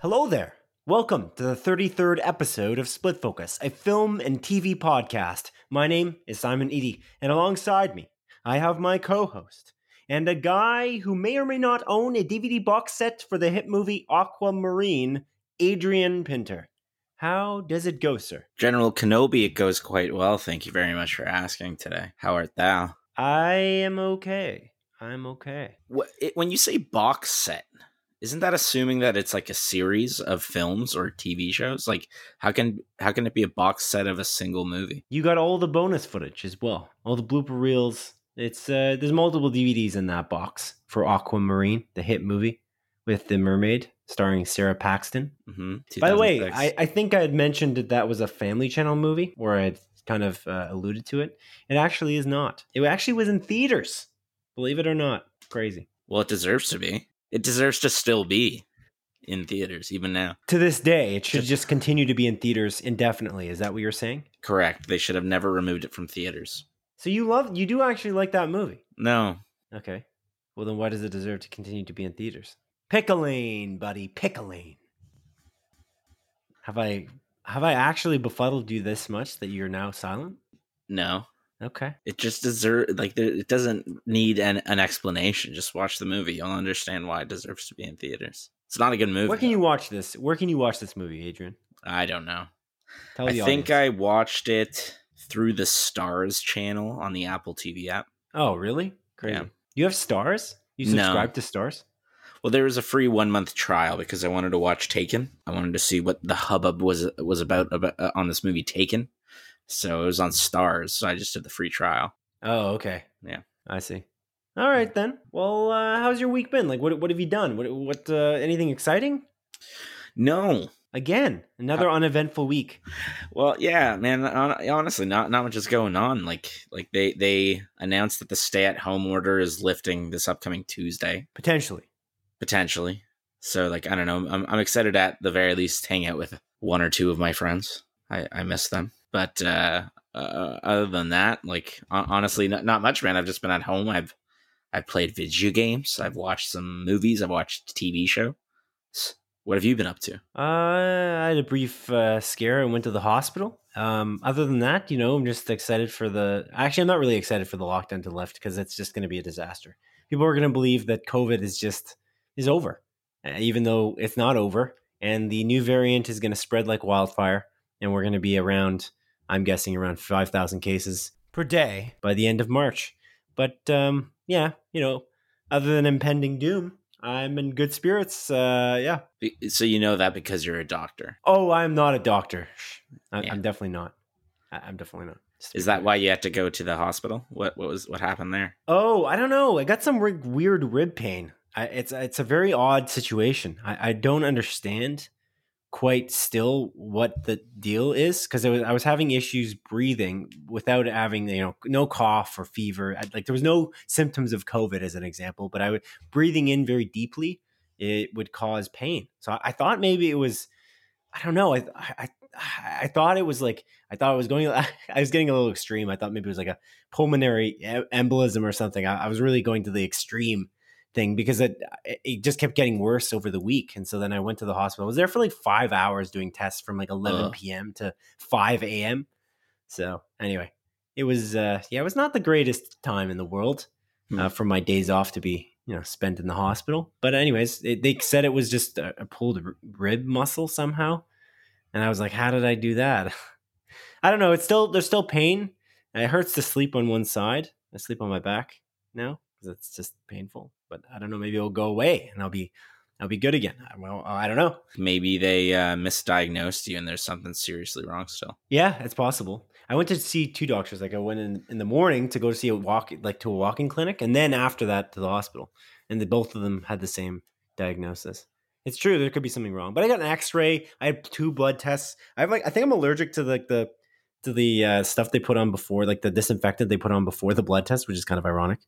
Hello there. Welcome to the 33rd episode of Split Focus, a film and TV podcast. My name is Simon Eady, and alongside me, I have my co host and a guy who may or may not own a DVD box set for the hit movie Aquamarine, Adrian Pinter. How does it go, sir? General Kenobi, it goes quite well. Thank you very much for asking today. How art thou? I am okay. I'm okay. What, it, when you say box set, isn't that assuming that it's like a series of films or TV shows? Like, how can how can it be a box set of a single movie? You got all the bonus footage as well, all the blooper reels. It's uh, there's multiple DVDs in that box for Aquamarine, the hit movie with the mermaid starring Sara Paxton. Mm-hmm. By the way, I, I think I had mentioned that that was a Family Channel movie, or I kind of uh, alluded to it. It actually is not. It actually was in theaters. Believe it or not, crazy. well, it deserves to be. It deserves to still be in theaters even now. To this day, it should Just- just continue to be in theaters indefinitely. Is that what you're saying? Correct. They should have never removed it from theaters. So you love, you do actually like that movie? No, Okay. Well, then why does it deserve to continue to be in theaters? Pickling, buddy, pickling. Have I have I actually befuddled you this much that you're now silent? no. Okay. It just deserves like it doesn't need an, an explanation. Just watch the movie. You'll understand why it deserves to be in theaters. It's not a good movie. Where can you watch this? Where can you watch this movie, Adrian? I don't know. Tell I think audience. I watched it through the Starz channel on the Apple TV app. Oh, really? Crazy. Yeah. You have Starz? You No. subscribe to Starz? Well, there was a free one month trial because I wanted to watch Taken. I wanted to see what the hubbub was was about, about uh, on this movie Taken. So it was on Starz. So I just did the free trial. Oh, okay. Yeah. I see. All right then. Well, uh, how's your week been? Like, what what have you done? What what uh, anything exciting? No, Again, another uneventful week. Well, yeah, man. Honestly, not not much is going on. Like like they they announced that the stay at home order is lifting this upcoming Tuesday Potentially. potentially. So like I don't know. I'm I'm excited at the very least hang out with one or two of my friends. I I miss them. But uh, uh other than that, like honestly, not not much, man. I've just been at home. I've I've played video games. I've watched some movies. I've watched TV show. What have you been up to? Uh, I had a brief uh, scare and went to the hospital. Um, other than that, you know, I'm just excited for the. Actually, I'm not really excited for the lockdown to lift because it's just going to be a disaster. People are going to believe that COVID is just is over, uh, even though it's not over, and the new variant is going to spread like wildfire, and we're going to be around. I'm guessing around five thousand cases per day by the end of March. But um, yeah, you know, other than impending doom, I'm in good spirits. Uh, yeah. So you know that because you're a doctor. Oh, I'm not a doctor. Shh. I, Yeah. I'm definitely not. I, I'm definitely not. Just to be Is that why you had to go to the hospital? What what was what happened there? Oh, I don't know. I got some ri- weird rib pain. I, it's it's a very odd situation. I, I don't understand quite still what the deal is because I was having issues breathing without having you know no cough or fever. I, like there was no symptoms of COVID as an example, but I would breathing in very deeply. It would cause pain. So I, I thought maybe it was. I don't know. I, I I thought it was like I thought it was going. I was getting a little extreme. I thought maybe it was like a pulmonary embolism or something. I, I was really going to the extreme thing because it it just kept getting worse over the week. And so then I went to the hospital. I was there for like five hours doing tests from like 11 Ugh. p.m. to 5 a.m. So anyway, it was uh yeah, it was not the greatest time in the world Hmm. uh, for my days off to be you know spent in the hospital. But anyways, it, they said it was just a, a pulled rib muscle somehow, and I was like, how did I do that? I don't know. It's still there's still pain. It hurts to sleep on one side. I sleep on my back now because it's just painful. But I don't know. Maybe it'll go away and I'll be I'll be good again. I- Well, I don't know. Maybe they uh, misdiagnosed you and there's something seriously wrong still. Yeah, it's possible. I went to see two doctors. Like I went in in the morning to go to see a walk, like to a walking clinic, and then after that to the hospital. And the, both of them had the same diagnosis. It's true there could be something wrong, but I got an X-ray. I had two blood tests. I have like I think I'm allergic to like the to the uh, stuff they put on before, like the disinfectant they put on before the blood test, which is kind of ironic,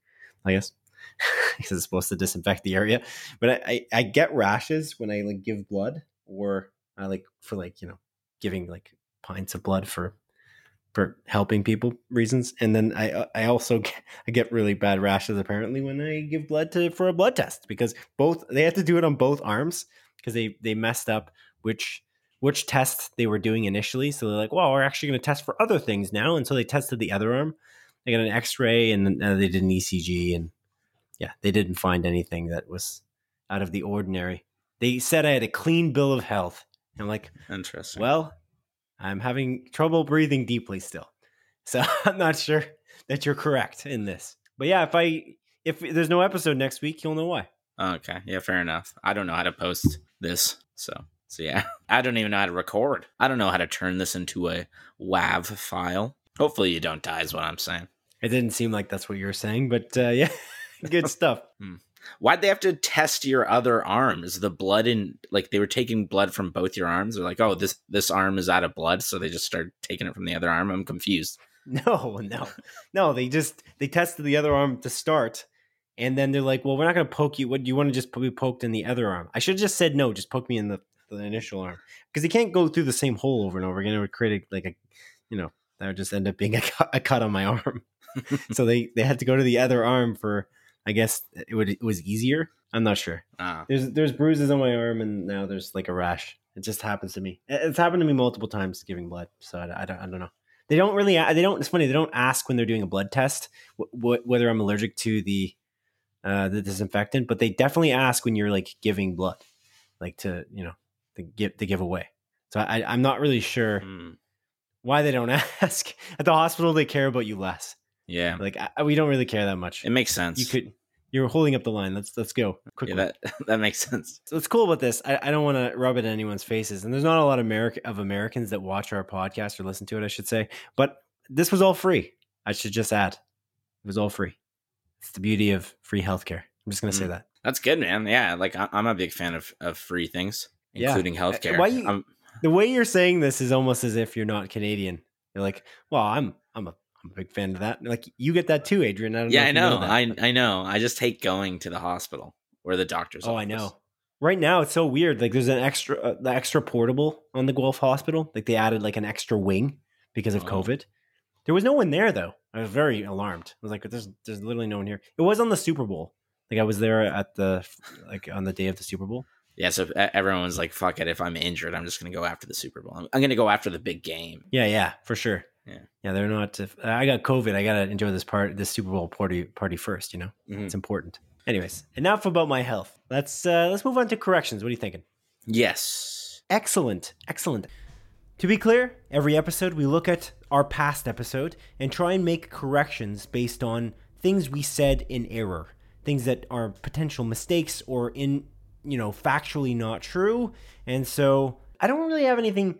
I guess, because it's supposed to disinfect the area. But I, I, I get rashes when I like give blood, or I like for like you know giving like pints of blood for for helping people reasons, and then I I also get, I get really bad rashes apparently when I give blood to for a blood test because both they had to do it on both arms because they they messed up which which test they were doing initially. So they're like, well, we're actually going to test for other things now. And so they tested the other arm. They got an x ray and uh, they did an ECG. And yeah, they didn't find anything that was out of the ordinary. They said I had a clean bill of health. I'm like, Interesting. well, I'm having trouble breathing deeply still. So I'm not sure that you're correct in this. But yeah, if I if there's no episode next week, you'll know why. okay, yeah, fair enough. I don't know how to post this, so so yeah, I don't even know how to record. I don't know how to turn this into a WAV file. Hopefully, you don't die. Is what I'm saying. It didn't seem like that's what you were saying, but uh, yeah, good stuff. Hmm. Why'd they have to test your other arm? Is the blood in like they were taking blood from both your arms? They're like, oh, this this arm is out of blood, so they just started taking it from the other arm. I'm confused. No, no, no. They just they tested the other arm to start, and then they're like, "Well, we're not going to poke you. What do you want to just be poked in the other arm?" I should have just said no. Just poke me in the, the initial arm because you can't go through the same hole over and over again. It would create a, like a, you know, that would just end up being a cut, a cut on my arm. so they they had to go to the other arm for. I guess it would it was easier. I'm not sure. Ah, There's there's bruises on my arm, and now there's like a rash. It just happens to me. It's happened to me multiple times giving blood. So I, I don't I don't know. They don't really. They don't. It's funny. They don't ask when they're doing a blood test wh- wh- whether I'm allergic to the uh, the disinfectant, but they definitely ask when you're like giving blood, like to you know to give to give away. So I, I'm not really sure hmm, why they don't ask. At the hospital, they care about you less. yeah, Like I, we don't really care that much. it makes sense. You could. You're holding up the line. Let's let's go quickly. yeah, that that makes sense. So what's cool about this, I, I don't want to rub it in anyone's faces, and there's not a lot of America of Americans that watch our podcast or listen to it, I should say. But this was all free. I should just add, it was all free. It's the beauty of free healthcare. I'm just gonna say Mm. that. That's good, man. Yeah, like I, I'm a big fan of of free things, Yeah. including healthcare. why you- The way you're saying this is almost as if you're not Canadian. You're like, well, I'm I'm a I'm a big fan of that. Like you get that too, Adrian. I don't yeah, know I you know. that, I I know. I just hate going to the hospital or the doctor's. oh, I know. Right now, it's so weird. Like, there's an extra, uh, the extra portable on the Guelph Hospital. Like, they added like an extra wing because of Oh. COVID. There was no one there though. I was very alarmed. I was like, "There's, there's literally no one here." It was on the Super Bowl. Like, I was there at the, like, on the day of the Super Bowl. Yeah, so everyone's like, "Fuck it! If I'm injured, I'm just gonna go after the Super Bowl. I'm, I'm gonna go after the big game." Yeah, yeah, for sure. Yeah. yeah. They're not. If, I got COVID. I gotta enjoy this part, this Super Bowl party, party first. You know, Mhm. it's important. Anyways, enough about my health. Let's uh, let's move on to corrections. What are you thinking? Yes. Excellent. Excellent. To be clear, every episode we look at our past episode and try and make corrections based on things we said in error, things that are potential mistakes or in, you know, factually not true. And so I don't really have anything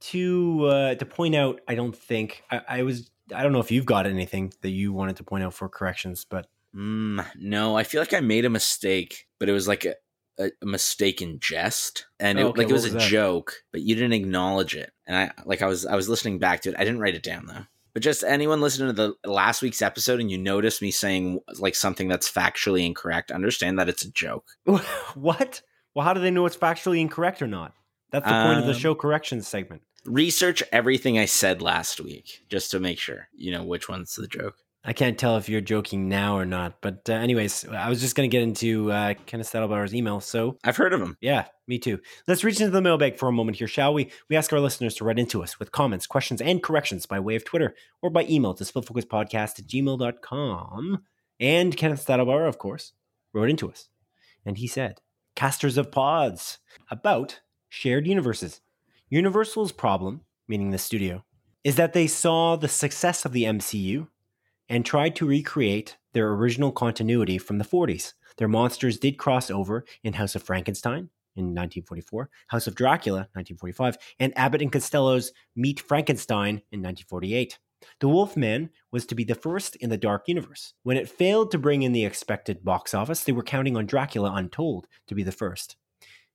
to uh, to point out. I don't think I, I was. I don't know if you've got anything that you wanted to point out for corrections, but Mm, no, I feel like I made a mistake, but it was like a, a, a mistake in jest, and it, Oh, okay, like it was, what a that? joke, but you didn't acknowledge it. And I like I was I was listening back to it. I didn't write it down though. But just anyone listening to the last week's episode and you notice me saying like something that's factually incorrect, understand that it's a joke. what? Well, how do they know it's factually incorrect or not? That's the point of the Um, show corrections segment. Research everything I said last week just to make sure you know which one's the joke. I can't tell if you're joking now or not. But uh, anyways, I was just going to get into uh, Kenneth Saddlebauer's email. So I've heard of him. yeah, me too. Let's reach into the mailbag for a moment here, shall we? We ask our listeners to write into us with comments, questions, and corrections by way of Twitter or by email to splitfocuspodcast at gmail.com. And Kenneth Saddlebauer, of course, wrote into us. And he said, Casters of Pods, about shared universes. Universal's problem, meaning the studio, is that they saw the success of the MCU and tried to recreate their original continuity from the 40s. Their monsters did cross over in House of Frankenstein in 1944, House of Dracula 1945, and Abbott and Costello's Meet Frankenstein in 1948. The Wolfman was to be the first in the Dark Universe. When it failed to bring in the expected box office, they were counting on Dracula Untold to be the first.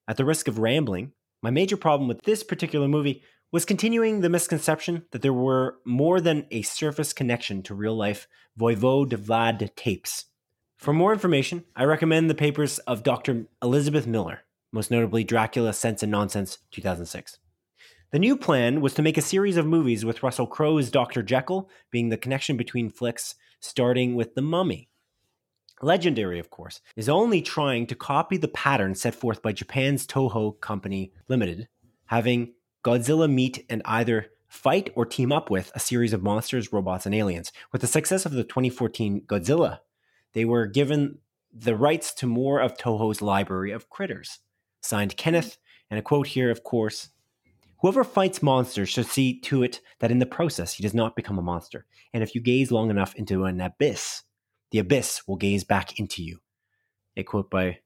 At the risk of rambling, my major problem with this particular movie was continuing the misconception that there were more than a surface connection to real life Voivode Vlad Tepes. For more information, I recommend the papers of Dr. Elizabeth Miller, most notably Dracula Sense and Nonsense 2006. The new plan was to make a series of movies with Russell Crowe's Dr. Jekyll being the connection between flicks, starting with The Mummy. Legendary, of course, is only trying to copy the pattern set forth by Japan's Toho Company Limited, having Godzilla meet and either fight or team up with a series of monsters, robots, and aliens. With the success of the 2014 Godzilla, they were given the rights to more of Toho's library of critters. Signed Kenneth, and a quote here, of course Whoever fights monsters should see to it that in the process he does not become a monster. And if you gaze long enough into an abyss, the abyss will gaze back into you. A quote by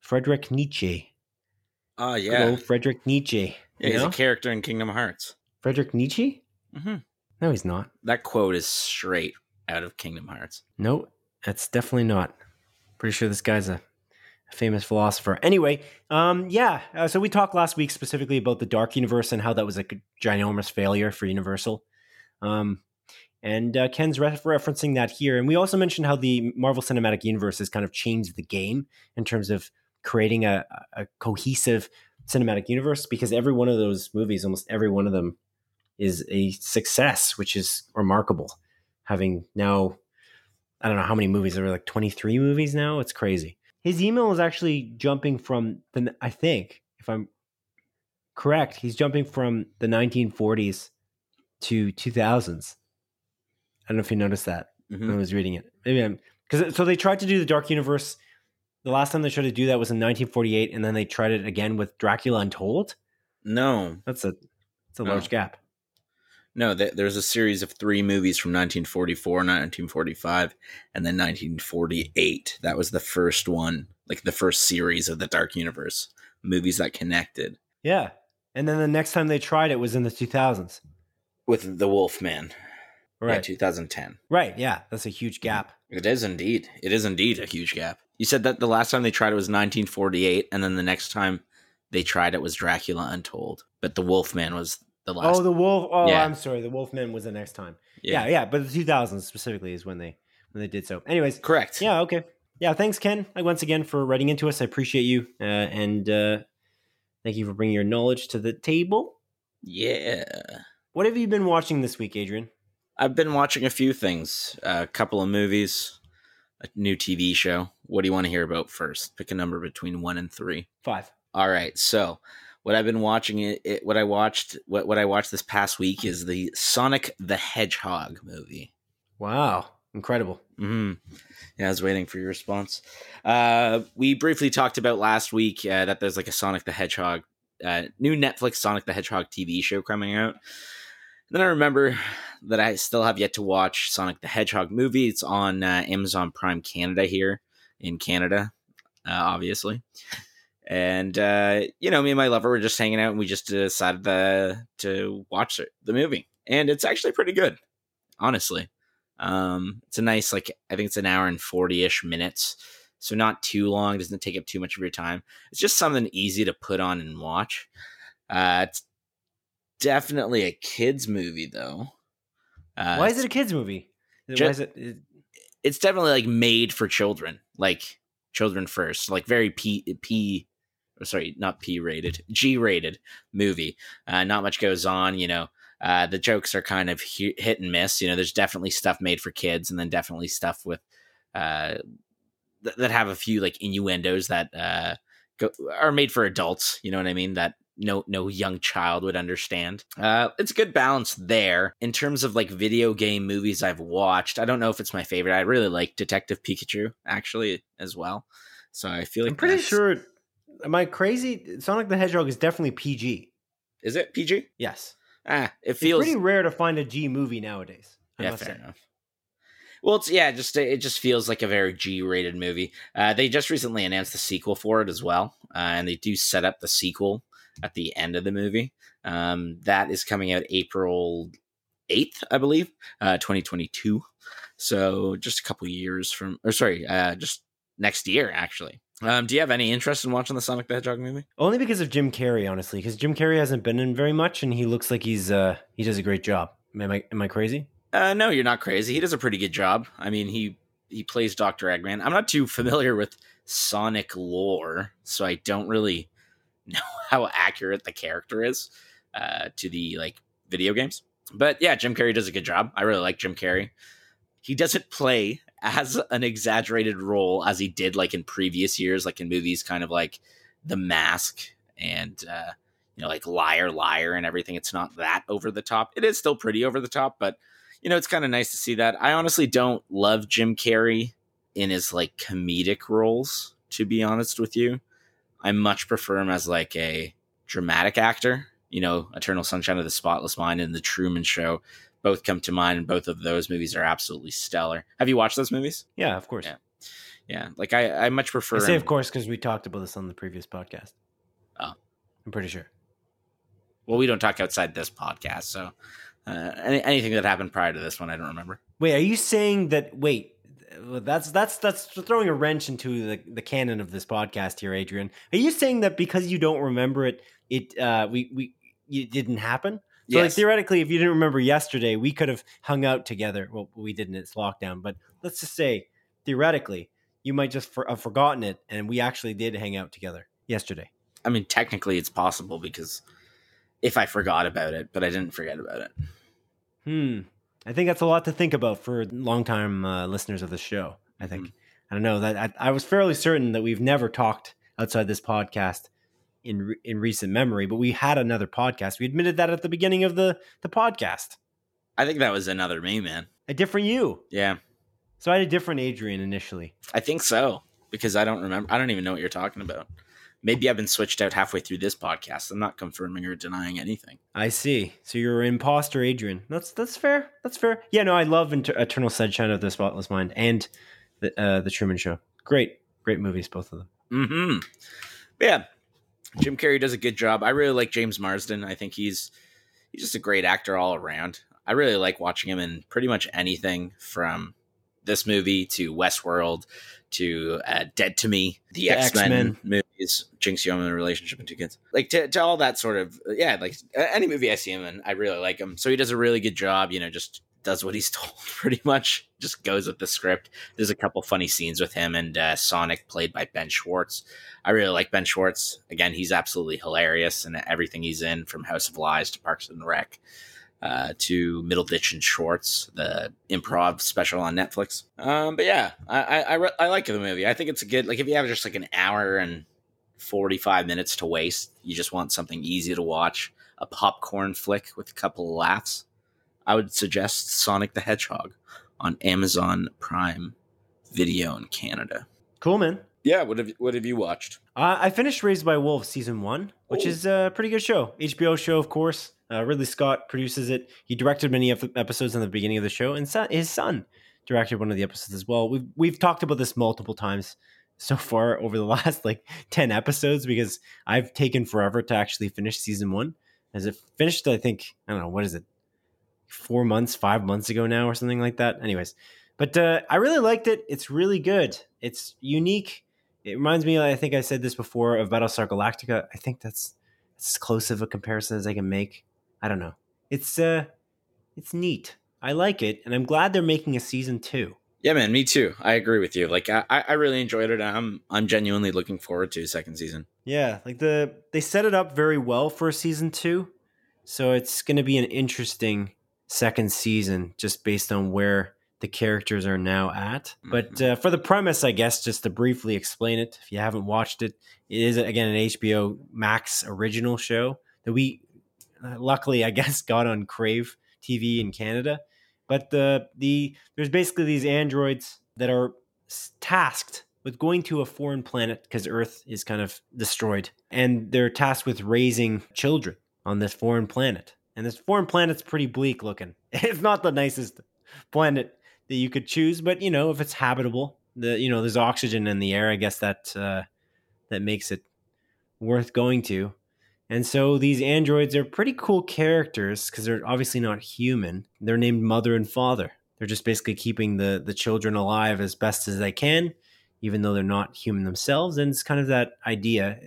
Frederick Nietzsche. Oh Good yeah, old Frederick Nietzsche. yeah he's know? a character in Kingdom Hearts. Frederick Nietzsche? hmm No, he's not. That quote is straight out of Kingdom Hearts. No, that's definitely not. Pretty sure this guy's a, a famous philosopher. Anyway, um, yeah. Uh, so we talked last week specifically about the Dark Universe and how that was a ginormous failure for Universal. Um, and uh, Ken's ref- referencing that here. And we also mentioned how the Marvel Cinematic Universe has kind of changed the game in terms of creating a, a cohesive cinematic universe because every one of those movies, almost every one of them, is a success, which is remarkable. Having now I don't know how many movies. There were like 23 movies now. It's crazy. His email is actually jumping from the, I think, if I'm correct, he's jumping from the 1940s to 2000s. I don't know if you noticed that Mhm. when I was reading it. Maybe I'm, because so they tried to do the Dark Universe. The last time they tried to do that was in 1948, and then they tried it again with Dracula Untold. No, That's a, that's a No. large gap. no. Th- there's a series of three movies from 1944, 1945, and then 1948. That was the first one, like the first series of the Dark Universe movies that connected Yeah. And then the next time they tried it was in the 2000s. with the Wolfman. Yeah, Right. 2010. Right. Yeah. That's a huge gap. It is indeed. It is indeed a huge gap. You said that the last time they tried it was 1948, and then the next time they tried it was Dracula Untold. But the Wolfman was the last. Oh, the wolf. Oh, Yeah. I'm sorry. The Wolfman was the next time. Yeah. yeah, But the 2000s specifically is when they when they did so. Anyways, correct. yeah, okay, yeah. Thanks, Ken, like, once again for writing into us. I appreciate you, uh, and uh, thank you for bringing your knowledge to the table. Yeah. What have you been watching this week, Adrian? I've been watching a few things, a couple of movies, a new TV show. What do you want to hear about first? Pick a number between one and three. Five. All right. So, what I've been watching it, it what I watched what what I watched this past week is the Sonic the Hedgehog movie. Wow, incredible. hmm Yeah, I was waiting for your response. Uh, we briefly talked about last week uh, that there's like a Sonic the Hedgehog, uh, new Netflix Sonic the Hedgehog TV show coming out. Then I remember that I still have yet to watch Sonic the Hedgehog movie. It's on uh, Amazon Prime Canada here in Canada, uh, obviously. And uh, you know, me and my lover were just hanging out, and we just decided to to watch it, the movie, and it's actually pretty good, honestly. Um, it's a nice, like I think it's an hour and forty ish minutes, so not too long. Doesn't take up too much of your time. It's just something easy to put on and watch. Uh, it's definitely a kids movie though. Uh, Why is it a kids movie? Ju- Why is it? it- it's definitely like made for children, like children first, like very P P, sorry, not P rated, G rated movie. Uh, not much goes on, you know. Uh, the jokes are kind of hit and miss. You know, there's definitely stuff made for kids, and then definitely stuff with uh, th- that have a few like innuendos that uh, go- are made for adults. You know what I mean? That no no young child would understand. Uh, it's a good balance there in terms of like video game movies I've watched. I don't know if it's my favorite. I really like Detective Pikachu actually as well. So I feel like I'm pretty sure. Am I crazy? Sonic the Hedgehog is definitely PG. Is it PG? Yes. Ah, it It's feels pretty rare to find a G movie nowadays. I yeah, fair say. enough. Well, it's yeah, just it just feels like a very G-rated movie. Uh, they just recently announced the sequel for it as well, uh, and they do set up the sequel at the end of the movie. Um, that is coming out April eighth, I believe, uh, twenty twenty two. So just a couple years from, or sorry, uh, just next year. Actually, um, do you have any interest in watching the Sonic the Hedgehog movie? Only because of Jim Carrey, honestly, because Jim Carrey hasn't been in very much, and he looks like he's uh he does a great job. Am I am I crazy? Uh, no, you're not crazy. He does a pretty good job. I mean, he he plays Doctor Eggman. I'm not too familiar with Sonic lore, so I don't really know how accurate the character is uh, to the like video games. But yeah, Jim Carrey does a good job. I really like Jim Carrey. He doesn't play as an exaggerated role as he did like in previous years, like in movies kind of like The Mask and uh, you know like Liar Liar and everything. It's not that over the top. It is still pretty over the top, but you know it's kind of nice to see that. I honestly don't love Jim Carrey in his like comedic roles. To be honest with you, I much prefer him as like a dramatic actor. You know, Eternal Sunshine of the Spotless Mind and The Truman Show both come to mind, and both of those movies are absolutely stellar. Have you watched those movies? Yeah, of course. Yeah. Yeah, like I, I much prefer. I say, him- of course, because we talked about this on the previous podcast. Oh. I'm pretty sure. Well, we don't talk outside this podcast, so uh, any, anything that happened prior to this one, I don't remember. Wait, are you saying that? Wait, that's that's that's throwing a wrench into the the canon of this podcast here, Adrian. Are you saying that because you don't remember it, it uh, we we it didn't happen? So like Yes. theoretically, if you didn't remember yesterday, we could have hung out together. Well, we didn't. It's lockdown, but let's just say theoretically, you might just for, have forgotten it, and we actually did hang out together yesterday. I mean, technically, it's possible because if I forgot about it, but I didn't forget about it. Hmm. I think that's a lot to think about for longtime uh, listeners of the show. I think. Mhm. I don't know that I, I was fairly certain that we've never talked outside this podcast in re- in recent memory, but we had another podcast. We admitted that at the beginning of the the podcast. I think that was another me, man. A different you. Yeah, So I had a different Adrian initially. I think so because I don't remember. I don't even know what you're talking about. Maybe I've been switched out halfway through this podcast. I'm not confirming or denying anything. I see. So you're an imposter, Adrian. That's that's fair. That's fair. Yeah, no, I love Inter- Eternal Sunshine of the Spotless Mind and the uh, the Truman Show. Great, great movies, both of them. Hmm. Yeah, Jim Carrey does a good job. I really like James Marsden. I think he's he's just a great actor all around. I really like watching him in pretty much anything from this movie to Westworld to uh, Dead to Me, the The X Men X-Men. Movies, Jinx Yeoman relationship and two kids, like to, to all that sort of yeah, like any movie I see him in, I really like him. So he does a really good job. You know, just does what he's told pretty much. Just goes with the script. There's a couple funny scenes with him and uh, Sonic, played by Ben Schwartz. I really like Ben Schwartz. Again, he's absolutely hilarious in everything he's in, from House of Lies to Parks and Rec uh, to Middleditch and Schwartz, the improv special on Netflix. Um, but yeah, I I, I, re- I like the movie. I think it's a good like if you have just like an hour and forty five minutes to waste, you just want something easy to watch, a popcorn flick with a couple of laughs. I would suggest Sonic the Hedgehog on Amazon Prime Video in Canada. Cool, man. Yeah, what have what have you watched? Uh, I finished Raised by Wolves season one, which Oh. is a pretty good show. HBO show, of course. Uh, Ridley Scott produces it. He directed many of the episodes in the beginning of the show, and son, his son directed one of the episodes as well. We've we've talked about this multiple times so far over the last like ten episodes because I've taken forever to actually finish season one. As it finished, I think I don't know what is it, four months, five months ago now, or something like that. Anyways, but uh, I really liked it. It's really good. It's unique. It reminds me, I think I said this before, of Battlestar Galactica. I think that's, that's as close of a comparison as I can make. I don't know. It's uh, it's neat. I like it, and I'm glad they're making a season two. Yeah, man, me too. I agree with you. Like I, I really enjoyed it. I'm I'm genuinely looking forward to a second season. Yeah, like the they set it up very well for a season two, so it's going to be an interesting second season just based on where the characters are now at. But uh, for the premise, I guess just to briefly explain it, if you haven't watched it, it is again an HBO Max original show that we uh, luckily I guess got on Crave TV in Canada. But the the there's basically these androids that are tasked with going to a foreign planet because Earth is kind of destroyed, and they're tasked with raising children on this foreign planet. And this foreign planet's pretty bleak looking. It's not the nicest planet that you could choose, but you know if it's habitable, the you know there's oxygen in the air. I guess that uh, that makes it worth going to. And so these androids are pretty cool characters because they're obviously not human. They're named mother and father. They're just basically keeping the the children alive as best as they can, even though they're not human themselves. And it's kind of that idea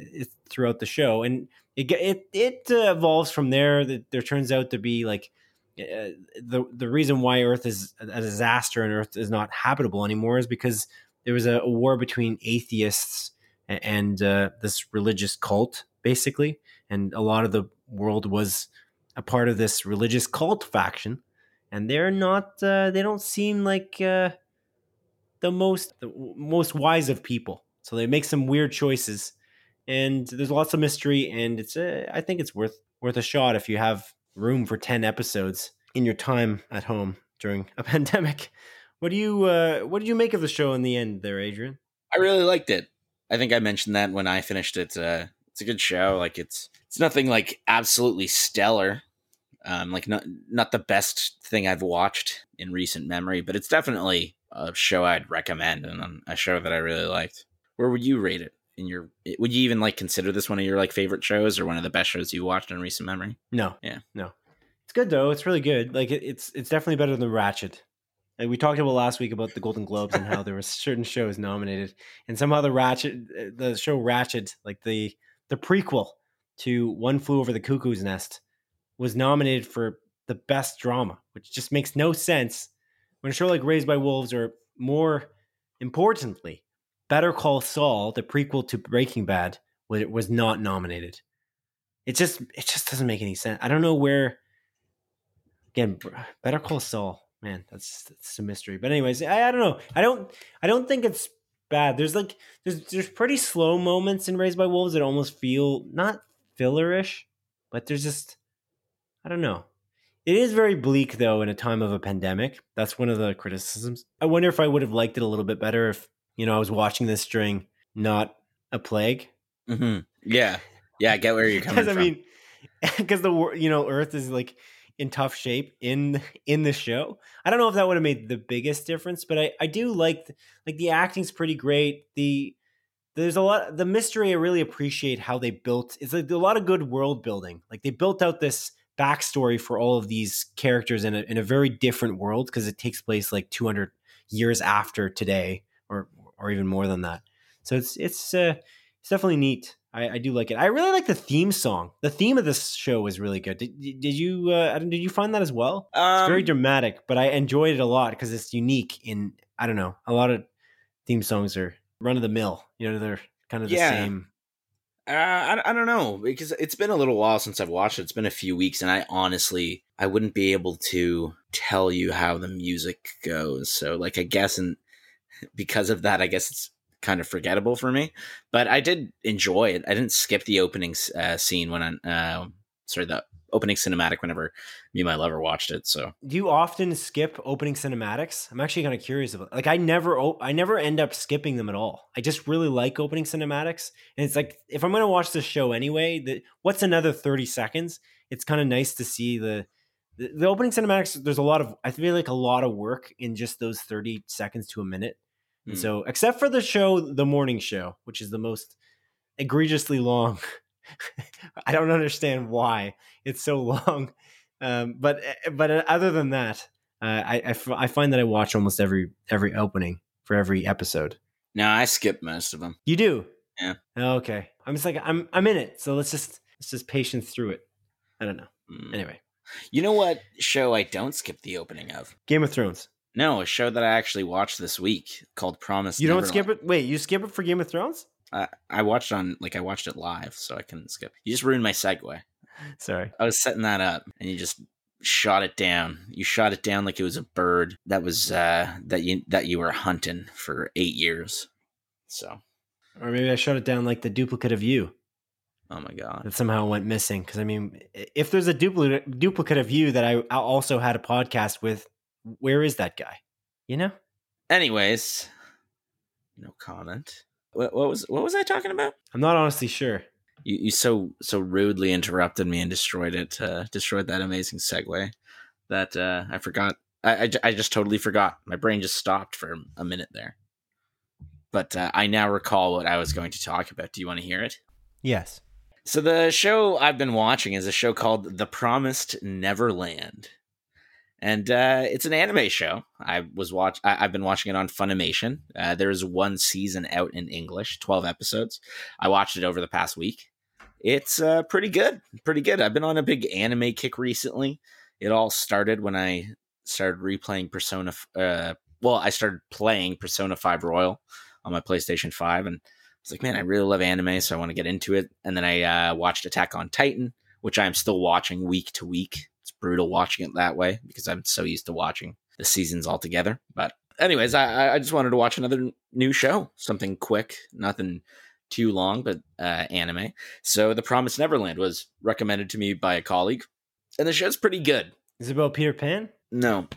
throughout the show, and it it it uh, evolves from there. That there turns out to be like uh, the the reason why Earth is a disaster and Earth is not habitable anymore is because there was a, a war between atheists and, and uh, this religious cult, basically, and a lot of the world was a part of this religious cult faction, and they're not. Uh, they don't seem like uh, the most the most wise of people. So they make some weird choices, and there's lots of mystery. And it's uh, I think it's worth worth a shot if you have room for ten episodes in your time at home during a pandemic. What do you uh, what did you make of the show in the end, there, Adrian? I really liked it. I think I mentioned that when I finished it. Uh, it's a good show. Like it's it's nothing like absolutely stellar. Um, like not not the best thing I've watched in recent memory, but it's definitely a show I'd recommend and a show that I really liked. Where would you rate it? In your, would you even like consider this one of your like favorite shows or one of the best shows you watched in recent memory? No, yeah, no. It's good though. It's really good. Like it, it's it's definitely better than Ratched Like we talked about last week about the Golden Globes and how there were certain shows nominated, and somehow the Ratched the show Ratched like the the prequel to One Flew Over the Cuckoo's Nest, was nominated for the best drama, which just makes no sense when a show like Raised by Wolves, or more importantly, Better Call Saul, the prequel to Breaking Bad, was not nominated. It just it just doesn't make any sense. I don't know where. Again, Better Call Saul, man, that's that's a mystery. But anyways, I, I don't know. I don't I don't think it's bad. There's like there's there's pretty slow moments in Raised by Wolves that almost feel not fillerish, but there's just I don't know. It is very bleak though in a time of a pandemic. That's one of the criticisms. I wonder if I would have liked it a little bit better if you know I was watching this during not a plague. Mm-hmm. Yeah, yeah, I get where you're coming from. Because I mean, because the you know Earth is like in tough shape in in the show. I don't know if that would have made the biggest difference, but I I do like like the acting's pretty great. The there's a lot the mystery I really appreciate how they built it's like a lot of good world building. Like they built out this backstory for all of these characters in a in a very different world because it takes place like 200 years after today or or even more than that. So it's it's uh, it's definitely neat. I, I, do like it. I really like the theme song. The theme of this show was really good. Did, did you uh, did you find that as well? Um, it's very um, dramatic, but I enjoyed it a lot because it's unique. In I don't know, a lot of theme songs are run of the mill. You know, they're kind of the yeah. same. Uh, I, I don't know because it's been a little while since I've watched it. It's been a few weeks, and I honestly I wouldn't be able to tell you how the music goes. So, like, I guess, and because of that, I guess it's kind of forgettable for me. But I did enjoy it. I didn't skip the opening uh, scene when I, uh, sorry, the opening cinematic whenever me and my lover watched it. So, do you often skip opening cinematics? I'm actually kind of curious about. Like, I never, I never end up skipping them at all. I just really like opening cinematics, and it's like if I'm going to watch this show anyway, the, what's another 30 seconds? It's kind of nice to see the, the the opening cinematics. There's a lot of, I feel like a lot of work in just those 30 seconds to a minute Mm. So, except for the show, the morning show, which is the most egregiously long. I don't understand why it's so long. Um, but eh, but uh, other than that, uh, I, I, f- I find that I watch almost every every opening for every episode. No, I skip most of them. You do? Yeah. Okay. I'm just like I'm I'm in it. So let's just let's just patience through it. I don't know. Mm. Anyway. You know what show I don't skip the opening of? Game of Thrones. No, a show that I actually watched this week called Promise. You don't skip it. Wait, you skip it for Game of Thrones? I I watched on like I watched it live, so I couldn't skip. You just ruined my segue. Sorry, I was setting that up, and you just shot it down. You shot it down like it was a bird that was uh, that you that you were hunting for eight years. So, or maybe I shot it down like the duplicate of you. Oh my god! That somehow went missing. Because I mean, if there's a duplicate duplicate of you that I also had a podcast with, where is that guy? You know. Anyways, no comment. What, what, was what was I talking about? I'm not honestly sure. You you so so rudely interrupted me and destroyed it. Uh, destroyed that amazing segue. That uh, I forgot. I, I, I just totally forgot. My brain just stopped for a minute there. But uh, I now recall what I was going to talk about. Do you want to hear it? Yes. So the show I've been watching is a show called The Promised Neverland and uh, it's an anime show. I was watch. I, have been watching it on Funimation. Uh, there's one season out in English, twelve episodes. I watched it over the past week. It's uh, pretty good, pretty good. I've been on a big anime kick recently. It all started when I started replaying Persona. Uh, well, I started playing Persona Five Royal on my PlayStation Five, and I was like, man, I really love anime, so I want to get into it. And then I uh, watched Attack on Titan, which I'm still watching week to week brutal watching it that way because I'm so used to watching the seasons all together. But anyways, I, I just wanted to watch another new show, something quick, nothing too long, but uh, anime. So The Promised Neverland was recommended to me by a colleague, and the show's pretty good. Is it about Peter Pan? No.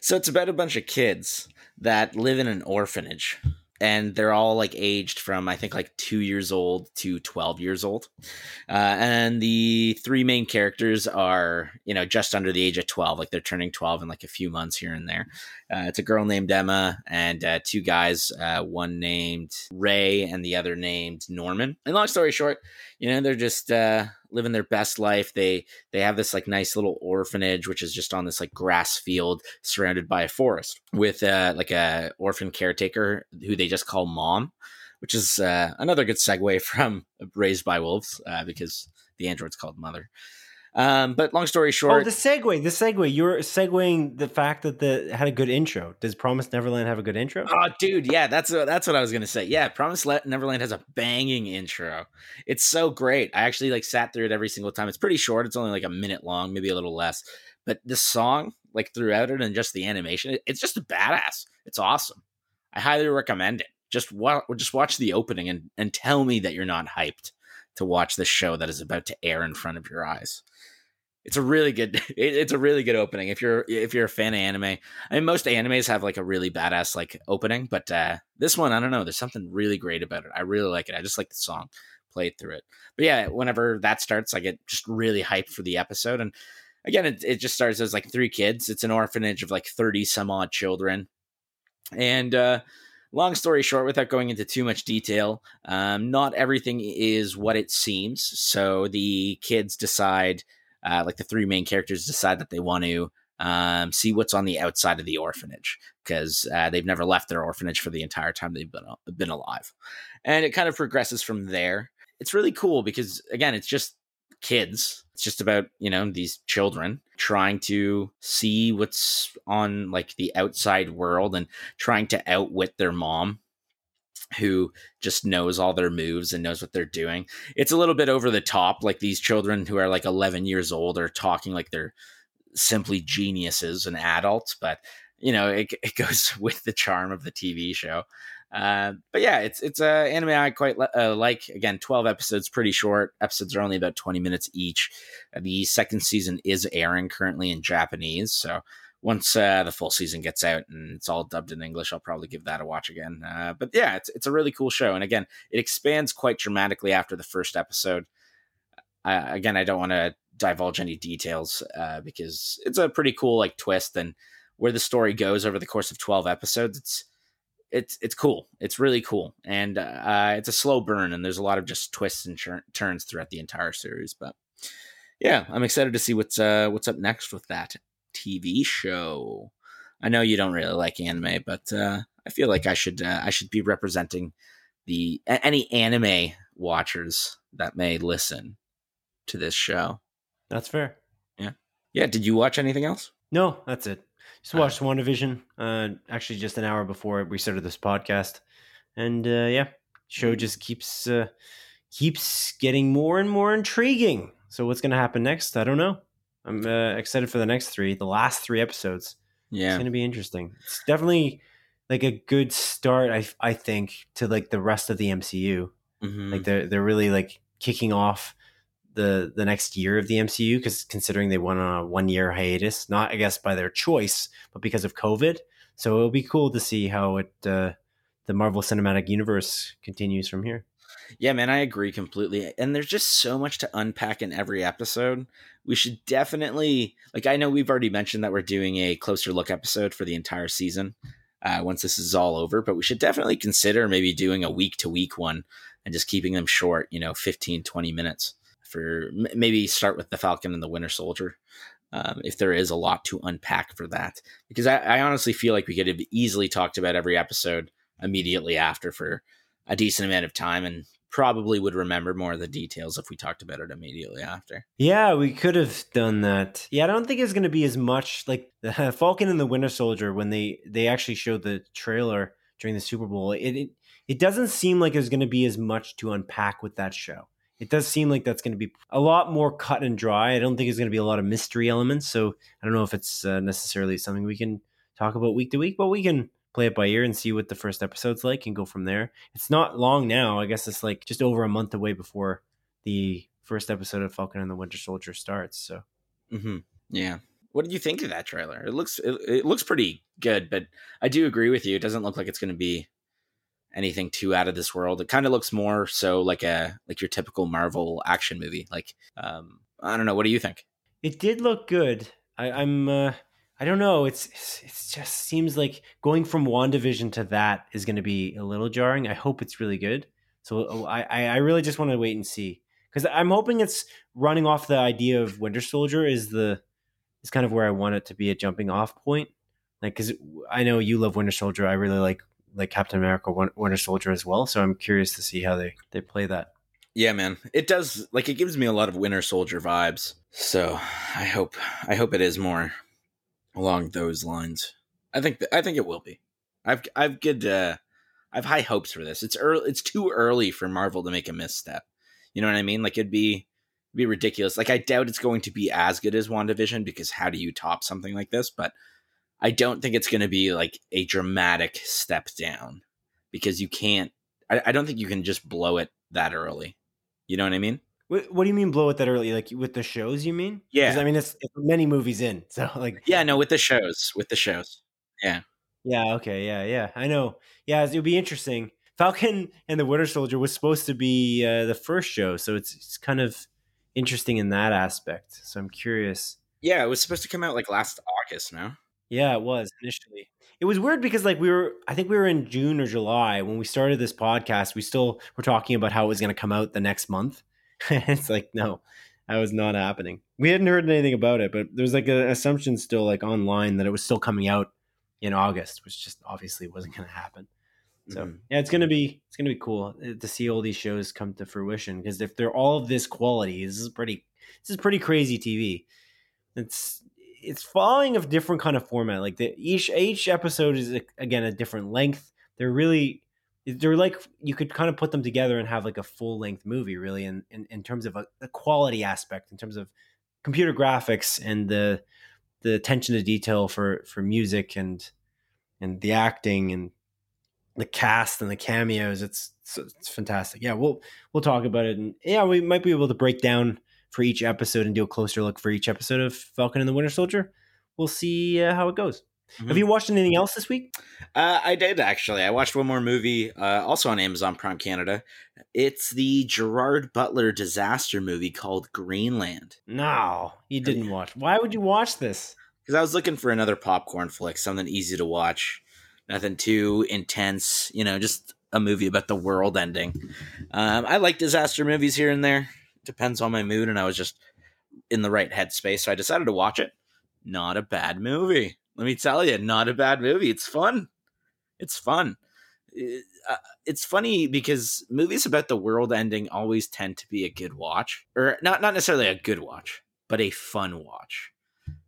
So it's about a bunch of kids that live in an orphanage and they're all like aged from I think like two years old to twelve years old, uh, and the three main characters are you know just under the age of twelve, like they're turning twelve in like a few months here and there. Uh, it's a girl named Emma and uh, two guys, uh, one named Ray and the other named Norman. And long story short, you know they're just uh, living their best life. They they have this like nice little orphanage, which is just on this like grass field surrounded by a forest with uh, like a orphan caretaker who they just call mom, which is uh, another good segue from Raised by Wolves uh, because the android's called Mother. Um, but long story short, oh, the segue, the segue. You're segueing the fact that the had a good intro. Does Promise Neverland have a good intro? Oh, dude, yeah, that's a, that's what I was gonna say. Yeah, Promise Neverland has a banging intro. It's so great. I actually like sat through it every single time. It's pretty short. It's only like a minute long, maybe a little less. But the song, like throughout it, and just the animation, it, it's just a badass. It's awesome. I highly recommend it. Just wa- just watch the opening and and tell me that you're not hyped to watch the show that is about to air in front of your eyes. It's a really good it's a really good opening if you're if you're a fan of anime. I mean most animes have like a really badass like opening but uh this one i don't know there's something really great about it. I really like it. I just like the song played through it. But yeah whenever that starts i get just really hyped for the episode and again it, it just starts as like three kids. It's an orphanage of like 30 some odd children and uh long story short, without going into too much detail, um, not everything is what it seems. So the kids decide uh, like the three main characters decide that they want to um, see what's on the outside of the orphanage because uh, they've never left their orphanage for the entire time they've been been alive, and it kind of progresses from there. It's really cool because again, it's just kids. It's just about you know these children trying to see what's on like the outside world and trying to outwit their mom who just knows all their moves and knows what they're doing. It's a little bit over the top, like these children who are like 11 years old are talking like they're simply geniuses and adults, but you know, it, it goes with the charm of the TV show. Uh, but yeah, it's it's a uh, anime I quite uh, like. Again, twelve episodes, pretty short. Episodes are only about twenty minutes each. The second season is airing currently in Japanese, so once uh, the full season gets out and it's all dubbed in English, I'll probably give that a watch again. Uh, but yeah, it's it's a really cool show, and again, it expands quite dramatically after the first episode. Uh, again, I don't want to divulge any details uh, because it's a pretty cool like twist and where the story goes over the course of twelve episodes. It's it's it's cool. It's really cool, and uh, it's a slow burn, and there's a lot of just twists and turns throughout the entire series. But yeah, I'm excited to see what's uh, what's up next with that. TV show. I know you don't really like anime, but uh, I feel like I should uh, I should be representing the any anime watchers that may listen to this show. That's fair. Yeah, yeah. Did you watch anything else? No, that's it. Just watched uh, WandaVision. Uh, actually, just an hour before we started this podcast, and uh, yeah, show mm. just keeps uh, keeps getting more and more intriguing. So what's going to happen next? I don't know. I'm uh, excited for the next three, the last three episodes. Yeah, it's going to be interesting. It's definitely like a good start. I I think to like the rest of the MCU. Mm-hmm. Like they're they're really like kicking off the the next year of the MCU because considering they went on a one year hiatus, not I guess by their choice, but because of COVID. So it'll be cool to see how it uh, the Marvel Cinematic Universe continues from here. Yeah, man, I agree completely. And there's just so much to unpack in every episode. We should definitely, like, I know we've already mentioned that we're doing a closer look episode for the entire season uh, once this is all over, but we should definitely consider maybe doing a week to week one and just keeping them short, you know, 15, 20 minutes for maybe start with the Falcon and the Winter Soldier. Um, if there is a lot to unpack for that, because I, I honestly feel like we could have easily talked about every episode immediately after for a decent amount of time, and probably would remember more of the details if we talked about it immediately after. Yeah, we could have done that. Yeah, I don't think it's going to be as much like the Falcon and the Winter Soldier when they they actually showed the trailer during the Super Bowl. It it, it doesn't seem like there's going to be as much to unpack with that show. It does seem like that's going to be a lot more cut and dry. I don't think there's going to be a lot of mystery elements. So I don't know if it's uh, necessarily something we can talk about week to week, but we can play it by ear and see what the first episode's like and go from there. It's not long now. I guess it's like just over a month away before the first episode of Falcon and the Winter Soldier starts. So, mm-hmm. yeah. What did you think of that trailer? It looks it, it looks pretty good, but I do agree with you. It doesn't look like it's going to be anything too out of this world. It kind of looks more so like a like your typical Marvel action movie. Like, um, I don't know. What do you think? It did look good. I, I'm uh, I don't know. It's, it just seems like going from WandaVision to that is going to be a little jarring. I hope it's really good. So oh, I I really just want to wait and see because I'm hoping it's running off the idea of Winter Soldier is the is kind of where I want it to be a jumping off point. Like because I know you love Winter Soldier. I really like like Captain America Winter Soldier as well. So I'm curious to see how they they play that. Yeah, man. It does like it gives me a lot of Winter Soldier vibes. So I hope I hope it is more along those lines. I think th- I think it will be. I've I've good uh, I've high hopes for this. It's early. It's too early for Marvel to make a misstep. You know what I mean? Like it'd be it'd be ridiculous. Like I doubt it's going to be as good as WandaVision because how do you top something like this? But I don't think it's going to be like a dramatic step down because you can't. I, I don't think you can just blow it that early. You know what I mean? What, what, do you mean blow it that early? Like with the shows, you mean? Yeah. I mean, it's, it's, many movies in. So like. Yeah, no, with the shows, with the shows. Yeah. Yeah. Okay. Yeah. Yeah. I know. Yeah, it would be interesting. Falcon and the Winter Soldier was supposed to be uh, the first show, so it's it's kind of interesting in that aspect. So I'm curious. Yeah, it was supposed to come out like last August. No. Yeah, it was initially. It was weird because like we were I think we were in June or July when we started this podcast. We still were talking about how it was going to come out the next month. it's like no, that was not happening. We hadn't heard anything about it, but there was like an assumption still like online that it was still coming out in August, which just obviously wasn't going to happen. So mm-hmm. yeah, it's gonna be it's gonna be cool uh, to see all these shows come to fruition because if they're all of this quality, this is pretty this is pretty crazy TV. It's it's following a different kind of format. Like the each each episode is again a different length. They're really they're like you could kind of put them together and have like a full length movie really in, in, in terms of a, a, quality aspect in terms of computer graphics and the the attention to detail for for music and and the acting and the cast and the cameos it's it's, it's fantastic yeah we'll we'll talk about it and yeah we might be able to break down for each episode and do a closer look for each episode of Falcon and the Winter Soldier. We'll see uh, how it goes. Mm-hmm. Have you watched anything else this week? Uh, I did actually. I watched one more movie, uh, also on Amazon Prime Canada. It's the Gerard Butler disaster movie called Greenland. No, you didn't watch. Why would you watch this? Because I was looking for another popcorn flick, something easy to watch, nothing too intense. You know, just a movie about the world ending. Um, I like disaster movies here and there depends on my mood, and I was just in the right headspace, so I decided to watch it. Not a bad movie. Let me tell you, not a bad movie. It's fun. It's fun. Uh, it's funny because movies about the world ending always tend to be a good watch, or not not necessarily a good watch, but a fun watch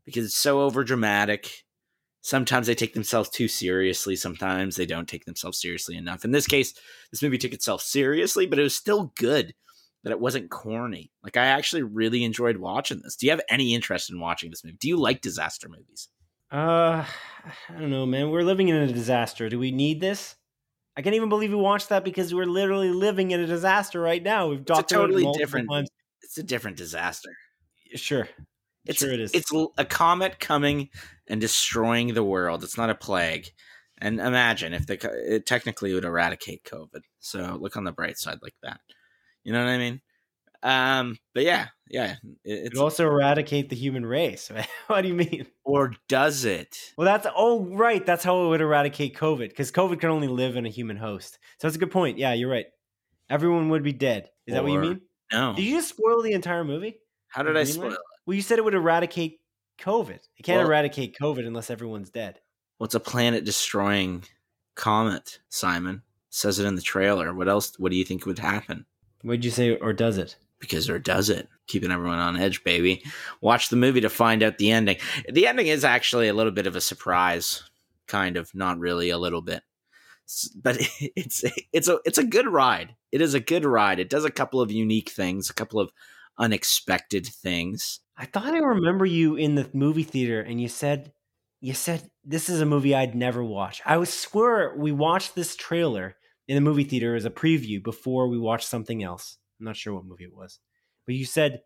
because it's so over dramatic. Sometimes they take themselves too seriously. Sometimes they don't take themselves seriously enough. In this case, this movie took itself seriously, but it was still good that it wasn't corny. Like I actually really enjoyed watching this. Do you have any interest in watching this movie? Do you like disaster movies? Uh, I don't know, man. We're living in a disaster. Do we need this? I can't even believe we watched that because we're literally living in a disaster right now. We've talked it's a totally different. Times. It's a different disaster. Sure, it's sure it is. It's a comet coming and destroying the world. It's not a plague. And imagine if the it technically would eradicate COVID. So look on the bright side like that. You know what I mean? Um, but yeah, yeah. It, it's also eradicate the human race. what do you mean? Or does it? Well, that's oh right. That's how it would eradicate COVID because COVID can only live in a human host. So that's a good point. Yeah, you're right. Everyone would be dead. Is or, that what you mean? No. Did you just spoil the entire movie? How did I spoil it? Well, you said it would eradicate COVID. It can't Well- eradicate COVID unless everyone's dead. What's a planet destroying comet, Simon? Says it in the trailer. What else what do you think would happen? What'd you say, or does it? Because or does it? Keeping everyone on edge, baby. Watch the movie to find out the ending. The ending is actually a little bit of a surprise, kind of, not really a little bit. But it's it's a it's a good ride. It is a good ride. It does a couple of unique things, a couple of unexpected things. I thought I remember you in the movie theater, and you said, you said this is a movie I'd never watch. I was swear we watched this trailer in the movie theater as a preview before we watched something else. I'm not sure what movie it was, but you said.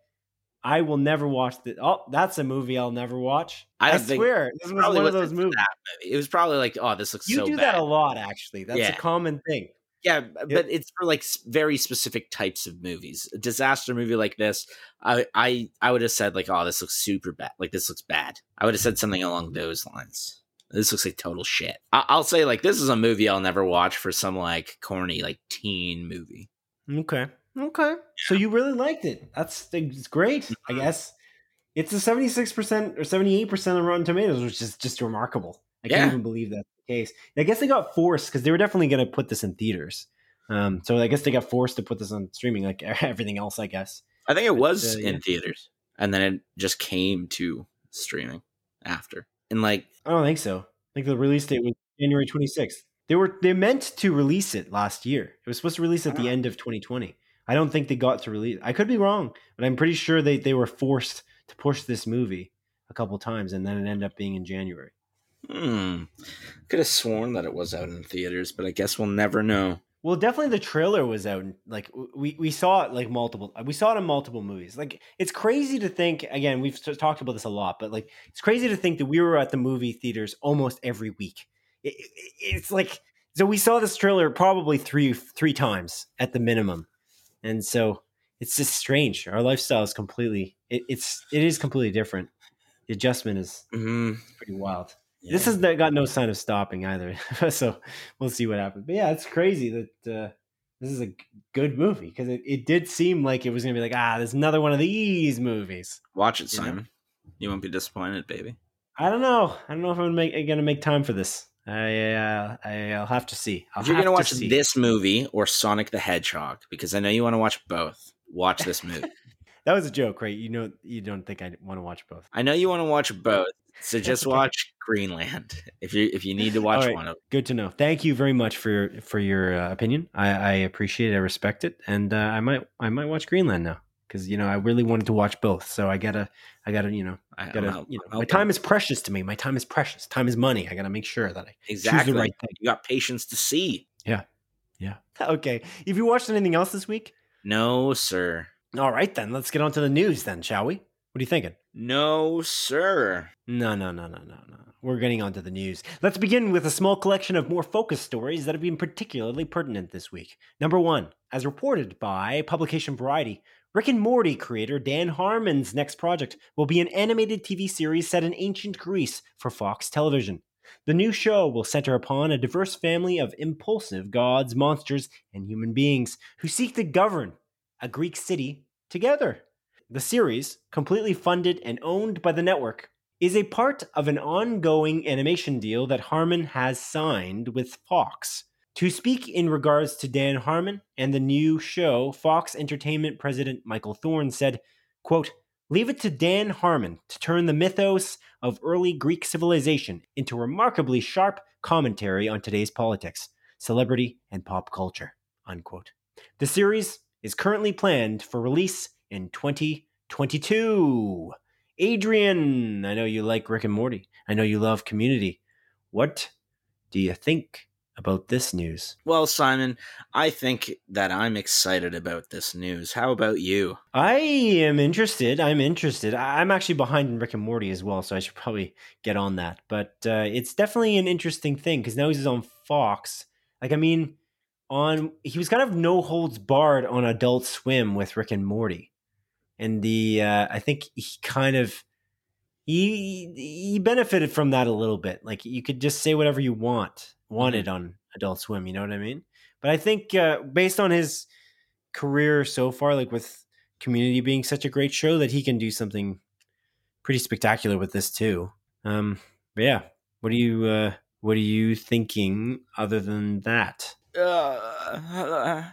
I will never watch the. Oh, that's a movie I'll never watch. I I, swear, this was one of those movies. that movie. It was probably like, oh, this looks You so do bad. that a lot, actually. That's Yeah. a common thing. Yeah, but it's for like very specific types of movies. A disaster movie like this, I I I would have said like, "Oh, this looks super bad. Like this looks bad." I would have said something along those lines. This looks like total shit. I- I'll say like this is a movie I'll never watch for some like corny like teen movie. Okay. Okay. So you really liked it. That's it's great, I Mhm. guess. It's a 76% or 78% on Rotten Tomatoes, which is just remarkable. I Yeah. can't even believe that's the case. I guess they got forced because they were definitely going to put this in theaters. Um, so I guess they got forced to put this on streaming like everything else, I guess. I think it was uh, in yeah. theaters, and then it just came to streaming after. And like, I don't think so. I think the release date was January 26th. They were they meant to release it last year. It was supposed to release at the Ah. end of 2020. I don't think they got to release. I could be wrong, but I'm pretty sure they they were forced to push this movie a couple times, and then it ended up being in January. hmm, could have sworn that it was out in theaters, but I guess we'll never know. Well, definitely the trailer was out. Like we we saw it like multiple. We saw it in multiple movies. Like it's crazy to think. Again, we've t- talked about this a lot, but like it's crazy to think that we were at the movie theaters almost every week. It, it, it's like so we saw this trailer probably three three times at the minimum, and so it's just strange. Our lifestyle is completely. It, it's it is completely different. The adjustment is hmm pretty wild. This has got no sign of stopping either. so we'll see what happens. But yeah, it's crazy that uh, this is a good movie because it, it did seem like it was going to be like, ah, there's another one of these movies. watch it, you know? Simon. You won't be disappointed, baby. I don't know. I don't know if I'm make, going to make time for this. I, uh, I I'll have to see. I'll If you're gonna to watch see. this movie or Sonic the Hedgehog, because I know you want to watch both, watch this movie. that was a joke, right? You know, you don't think I want to watch both. I know you want to watch both, so just watch Greenland if you if you need to watch right. one of. Good to know. Thank you very much for your for your uh, opinion. I, I appreciate it. I respect it, and uh, I might I might watch Greenland now because you know I really wanted to watch both. So I gotta I gotta you know I, gotta help- you know my time is precious to me. My time is precious. Time is money. I gotta make sure that I exactly. right thing. You got patience to see. Yeah, yeah. Okay. Have you watched anything else this week? No, sir. All right then. Let's get on to the news then, shall we? What are you thinking? No, sir. No, no, no, no, no, no. We're getting onto the news. Let's begin with a small collection of more focused stories that have been particularly pertinent this week. Number one, as reported by publication Variety, Rick and Morty creator Dan Harmon's next project will be an animated TV series set in ancient Greece for Fox Television. The new show will center upon a diverse family of impulsive gods, monsters, and human beings who seek to govern a Greek city together. The series, completely funded and owned by the network, is a part of an ongoing animation deal that Harmon has signed with Fox. To speak in regards to Dan Harmon and the new show, Fox Entertainment president Michael Thorn said, quote, Leave it to Dan Harmon to turn the mythos of early Greek civilization into remarkably sharp commentary on today's politics, celebrity, and pop culture. Unquote. The series is currently planned for release in 2022. Adrian, I know you like Rick and Morty. I know you love community. What do you think about this news? Well, Simon, I think that I'm excited about this news. How about you? I am interested. I'm interested. I'm actually behind in Rick and Morty as well, so I should probably get on that. But uh, it's definitely an interesting thing because now he's on Fox. Like, I mean, on he was kind of no holds barred on Adult Swim with Rick and Morty, and the uh, I think he kind of he he benefited from that a little bit. Like, you could just say whatever you want wanted on Adult Swim. You know what I mean? But I think uh, based on his career so far, like with Community being such a great show, that he can do something pretty spectacular with this too. Um, but yeah, what are you uh, what are you thinking other than that? Uh,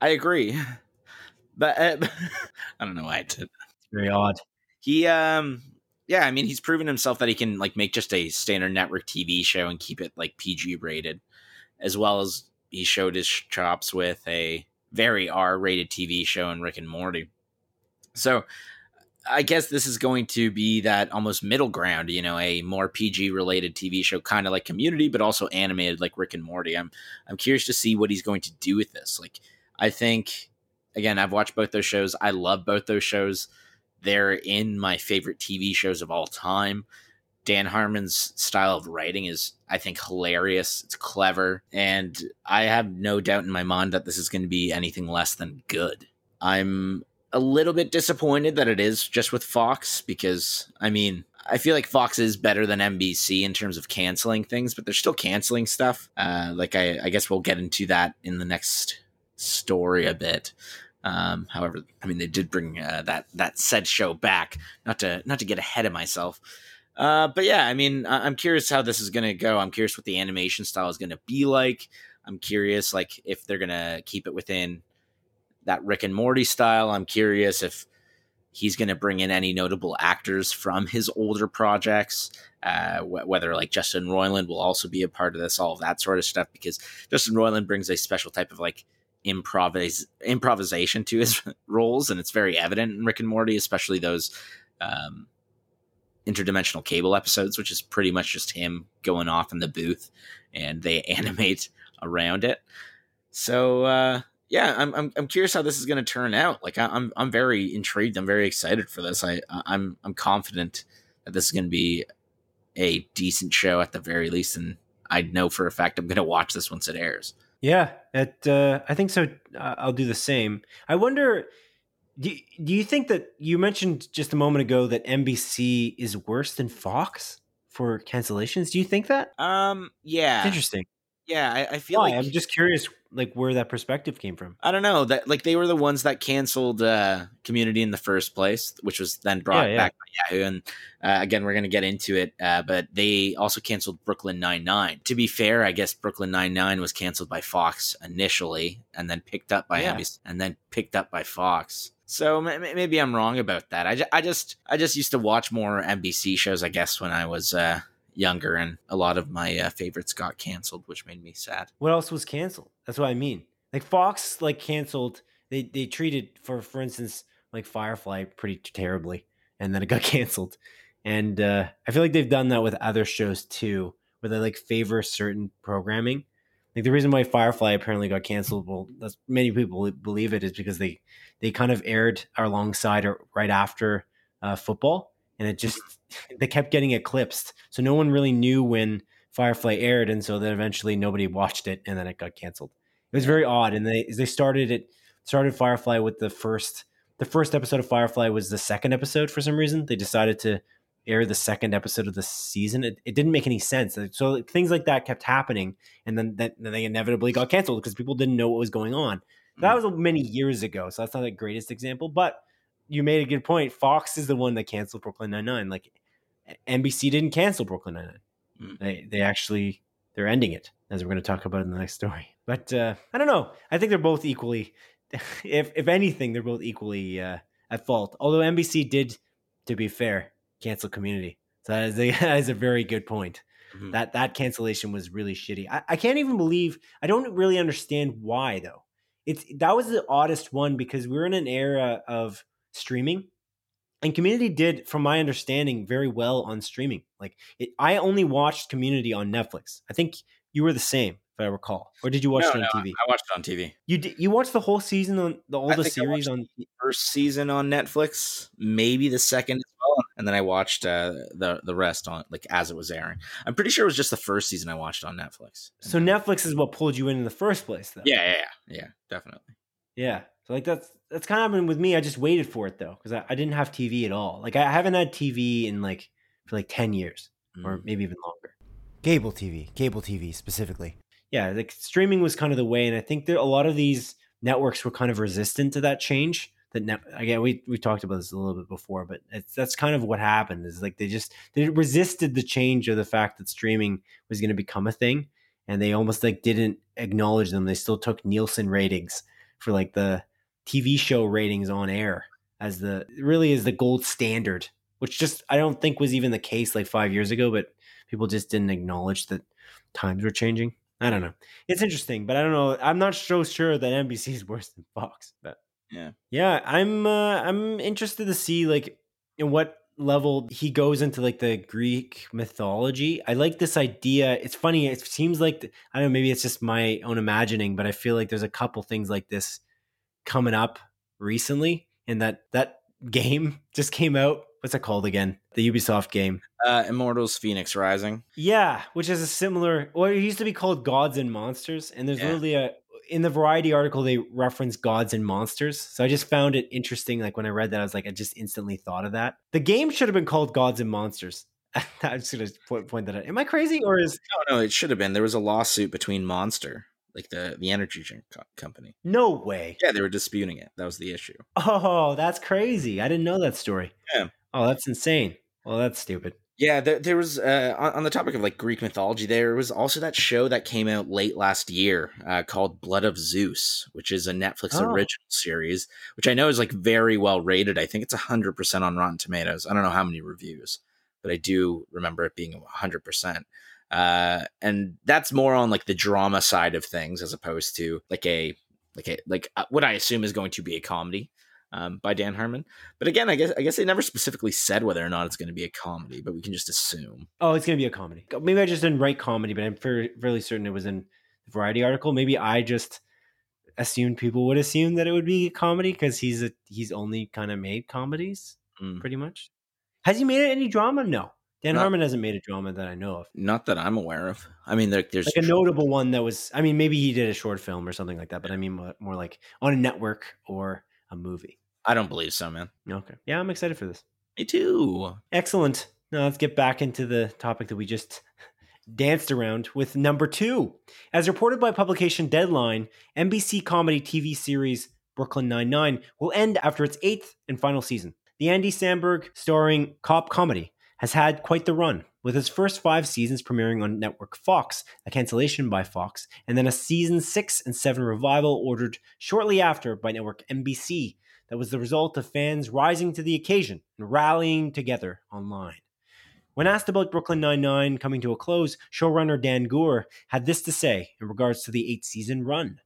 I agree, but uh, I don't know why I did. It's very odd. He um yeah, I mean he's proven himself that he can like make just a standard network TV show and keep it like PG rated, as well as he showed his chops with a very R rated TV show in Rick and Morty. So I guess this is going to be that almost middle ground, you know, a more PG related TV show, kind of like Community, but also animated like Rick and Morty. I'm I'm curious to see what he's going to do with this. Like, I think again, I've watched both those shows. I love both those shows. They're in my favorite TV shows of all time. Dan Harmon's style of writing is, I think, hilarious. It's clever. And I have no doubt in my mind that this is going to be anything less than good. I'm a little bit disappointed that it is just with Fox because, I mean, I feel like Fox is better than NBC in terms of canceling things, but they're still canceling stuff. Uh, like, I, I guess we'll get into that in the next story a bit. Um, however, I mean, they did bring uh, that that said show back. Not to not to get ahead of myself, uh, but yeah, I mean, I- I'm curious how this is gonna go. I'm curious what the animation style is gonna be like. I'm curious, like, if they're gonna keep it within that Rick and Morty style. I'm curious if he's gonna bring in any notable actors from his older projects. Uh, wh- whether like Justin Roiland will also be a part of this, all of that sort of stuff, because Justin Roiland brings a special type of like improvis improvisation to his roles, and it's very evident in Rick and Morty, especially those um, interdimensional cable episodes, which is pretty much just him going off in the booth, and they animate around it. So uh, yeah, I'm, I'm I'm curious how this is going to turn out. Like I, I'm I'm very intrigued. I'm very excited for this. I I'm I'm confident that this is going to be a decent show at the very least, and I know for a fact I'm going to watch this once it airs. Yeah, it, uh, I think so. Uh, I'll do the same. I wonder. Do, do you think that you mentioned just a moment ago that NBC is worse than Fox for cancellations? Do you think that? Um, yeah, It's interesting. Yeah. I, I feel Why? like I'm just curious, like where that perspective came from. I don't know that like they were the ones that canceled uh, Community in the first place, which was then brought Yeah, yeah. back by Yahoo. And uh, again, we're going to get into it, uh, but they also canceled Brooklyn Nine Nine. To be fair, I guess Brooklyn Nine Nine was canceled by Fox initially, and then picked up by Yeah. NBC, and then picked up by Fox. So maybe I'm wrong about that. I, I just I just used to watch more NBC shows, I guess, when I was uh, younger, and a lot of my uh, favorites got canceled, which made me sad. What else was canceled? That's what I mean. Like Fox, like canceled. They they treated for for instance like Firefly pretty terribly, and then it got canceled. And uh, I feel like they've done that with other shows too, where they like favor certain programming. Like the reason why Firefly apparently got canceled, well, that's, many people believe it is because they they kind of aired alongside or right after uh, football, and it just they kept getting eclipsed. So no one really knew when Firefly aired, and so then eventually nobody watched it, and then it got canceled. It was very odd, and they they started it started Firefly with the first the first episode of Firefly was the second episode for some reason. They decided to air the second episode of the season. It, it didn't make any sense. So things like that kept happening, and then that, then they inevitably got canceled because people didn't know what was going on. That hmm. was many years ago, so that's not the greatest example. But you made a good point. Fox is the one that canceled Brooklyn Nine Nine. Like NBC didn't cancel Brooklyn Nine Nine. Mm. They they actually they're ending it, as we're going to talk about in the next story. But uh, I don't know. I think they're both equally, if if anything, they're both equally uh, at fault. Although NBC did, to be fair, cancel Community. So that is a, that is a very good point. Mhm. That that cancellation was really shitty. I, I can't even believe. I don't really understand why though. It's that was the oddest one because we're in an era of streaming, and Community did, from my understanding, very well on streaming. Like it, I only watched Community on Netflix. I think you were the same, if I recall, or did you watch No, it on no, TV? I watched it on TV. You did, you watched the whole season on the all the series on. First season on Netflix, maybe the second as well, and then I watched uh, the the rest on like as it was airing. I'm pretty sure it was just the first season I watched on Netflix. So Netflix is what pulled you in in the first place, though. Yeah, yeah, yeah, yeah, definitely. Yeah. So like that's that's kind of happened with me. I just waited for it though because I, I didn't have TV at all. Like I haven't had TV in like for like ten years or Mm. maybe even longer. Cable TV, cable TV specifically. Yeah, like streaming was kind of the way, and I think that a lot of these networks were kind of resistant to that change. that now again we we talked about this a little bit before, but it's that's kind of what happened is like they just they resisted the change of the fact that streaming was going to become a thing, and they almost like didn't acknowledge them. They still took Nielsen ratings for like the TV show ratings on air as the really is the gold standard, which just I don't think was even the case like five years ago, but people just didn't acknowledge that times were changing. I don't know. It's interesting, but I don't know. I'm not so sure that NBC is worse than Fox. But Yeah. yeah, I'm uh, I'm interested to see like in what level he goes into like the Greek mythology. I like this idea. It's funny. It seems like I don't know. Maybe it's just my own imagining, but I feel like there's a couple things like this coming up recently, and that that game just came out. What's it called again? The Ubisoft game. Uh, Immortals Fenyx Rising. Yeah, which is a similar. Well, it used to be called Gods and Monsters, and there's Yeah. literally a in the Variety article they reference Gods and Monsters. So I just found it interesting. Like when I read that, I was like, I just instantly thought of that. The game should have been called Gods and Monsters. I'm just gonna point, point that out. Am I crazy or is No, no, it should have been. There was a lawsuit between Monster, like the the energy drink co- company. no way? Yeah, they were disputing it. That was the issue. Oh, that's crazy. I didn't know that story. Yeah. Oh, that's insane. Well, that's stupid. Yeah, there, there was uh, on, on the topic of like Greek mythology. There was also that show that came out late last year uh, called Blood of Zeus, which is a Netflix Oh. original series, which I know is like very well rated. I think it's hundred percent on Rotten Tomatoes. I don't know how many reviews, but I do remember it being hundred percent. Uh, and that's more on like the drama side of things as opposed to like a like a like uh, what I assume is going to be a comedy um, by Dan Harmon. But again, I guess I guess they never specifically said whether or not it's going to be a comedy, but we can just assume. Oh, it's gonna be a comedy. Maybe I just didn't write comedy, but I'm fairly certain it was in the Variety article. Maybe I just assumed people would assume that it would be a comedy because he's a he's only kind of made comedies, Mm. pretty much. Has he made any drama? No. Dan No. Harmon hasn't made a drama that I know of. Not that I'm aware of. I mean, there, there's Like a notable one that was. I mean, maybe he did a short film or something like that, but I mean more, more like on a network or a movie. I don't believe so, man. Okay. Yeah, I'm excited for this. Me too. Excellent. Now let's get back into the topic that we just danced around with number two. As reported by publication Deadline, NBC comedy TV series Brooklyn Nine-Nine will end after its eighth and final season. The Andy Samberg starring cop comedy has had quite the run, with its first five seasons premiering on network Fox, a cancellation by Fox, and then a season six and seven revival ordered shortly after by network NBC that was the result of fans rising to the occasion and rallying together online. When asked about Brooklyn Nine-Nine coming to a close, showrunner Dan Goor had this to say in regards to the eight-season run.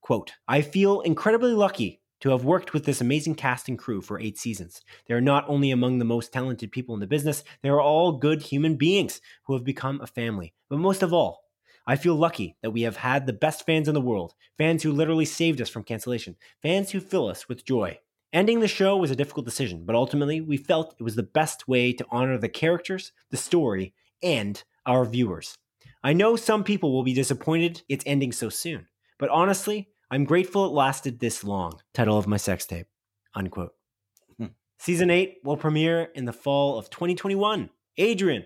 Quote, I feel incredibly lucky to have worked with this amazing cast and crew for eight seasons. They are not only among the most talented people in the business, they are all good human beings who have become a family. But most of all, I feel lucky that we have had the best fans in the world, fans who literally saved us from cancellation, fans who fill us with joy. Ending the show was a difficult decision, but ultimately we felt it was the best way to honor the characters, the story, and our viewers. I know some people will be disappointed it's ending so soon, but honestly, I'm grateful it lasted this long. Title of my sex tape. Unquote. Hmm. Season 8 will premiere in the fall of 2021. Adrian,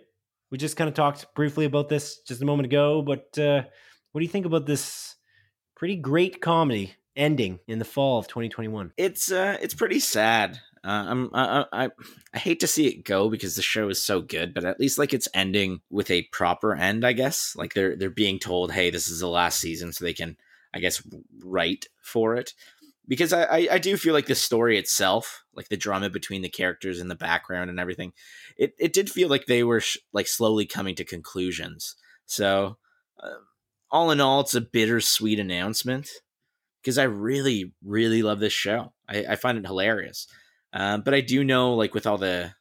we just kind of talked briefly about this just a moment ago, but uh, what do you think about this pretty great comedy ending in the fall of 2021? It's uh, it's pretty sad. Uh, I'm I, I I hate to see it go because the show is so good, but at least like it's ending with a proper end, I guess. Like they're they're being told, hey, this is the last season, so they can, I guess, write for it. Because I, I, do feel like the story itself, like the drama between the characters and the background and everything, it, it did feel like they were sh- like slowly coming to conclusions. So, uh, all in all, it's a bittersweet announcement because I really, really love this show. I, I find it hilarious. Um, but I do know, like with all the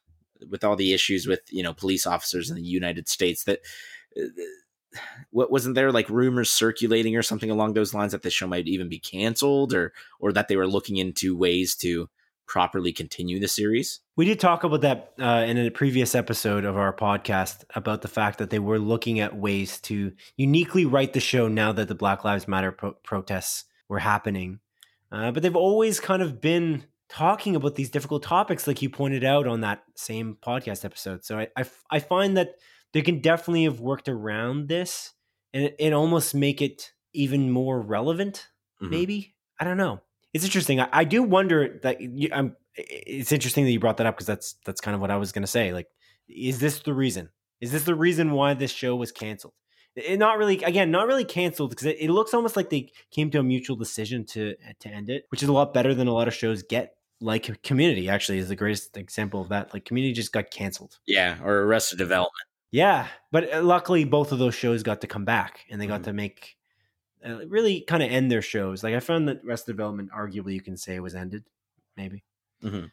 with all the issues with you know police officers in the United States, that uh, what wasn't there like rumors circulating or something along those lines that the show might even be canceled, or or that they were looking into ways to properly continue the series. We did talk about that uh, in a previous episode of our podcast about the fact that they were looking at ways to uniquely write the show now that the Black Lives Matter pro- protests were happening. Uh, but they've always kind of been talking about these difficult topics, like you pointed out on that same podcast episode. So I, I, I find that they can definitely have worked around this and, and almost make it even more relevant Mhm. maybe i don't know it's interesting. I, I do wonder that you, I'm. It's interesting that you brought that up because that's that's kind of what I was going to say. Like, is this the reason? Is this the reason why this show was canceled? It not really. Again, not really canceled because it, it looks almost like they came to a mutual decision to to end it, which is a lot better than a lot of shows get. Like Community, actually, is the greatest example of that. Like Community just got canceled. Yeah, or Arrested Development. Yeah, but uh, luckily both of those shows got to come back and they got Mhm. to make uh, really kind of end their shows. Like I found that Rest Development, arguably, you can say was ended, maybe. Mhm.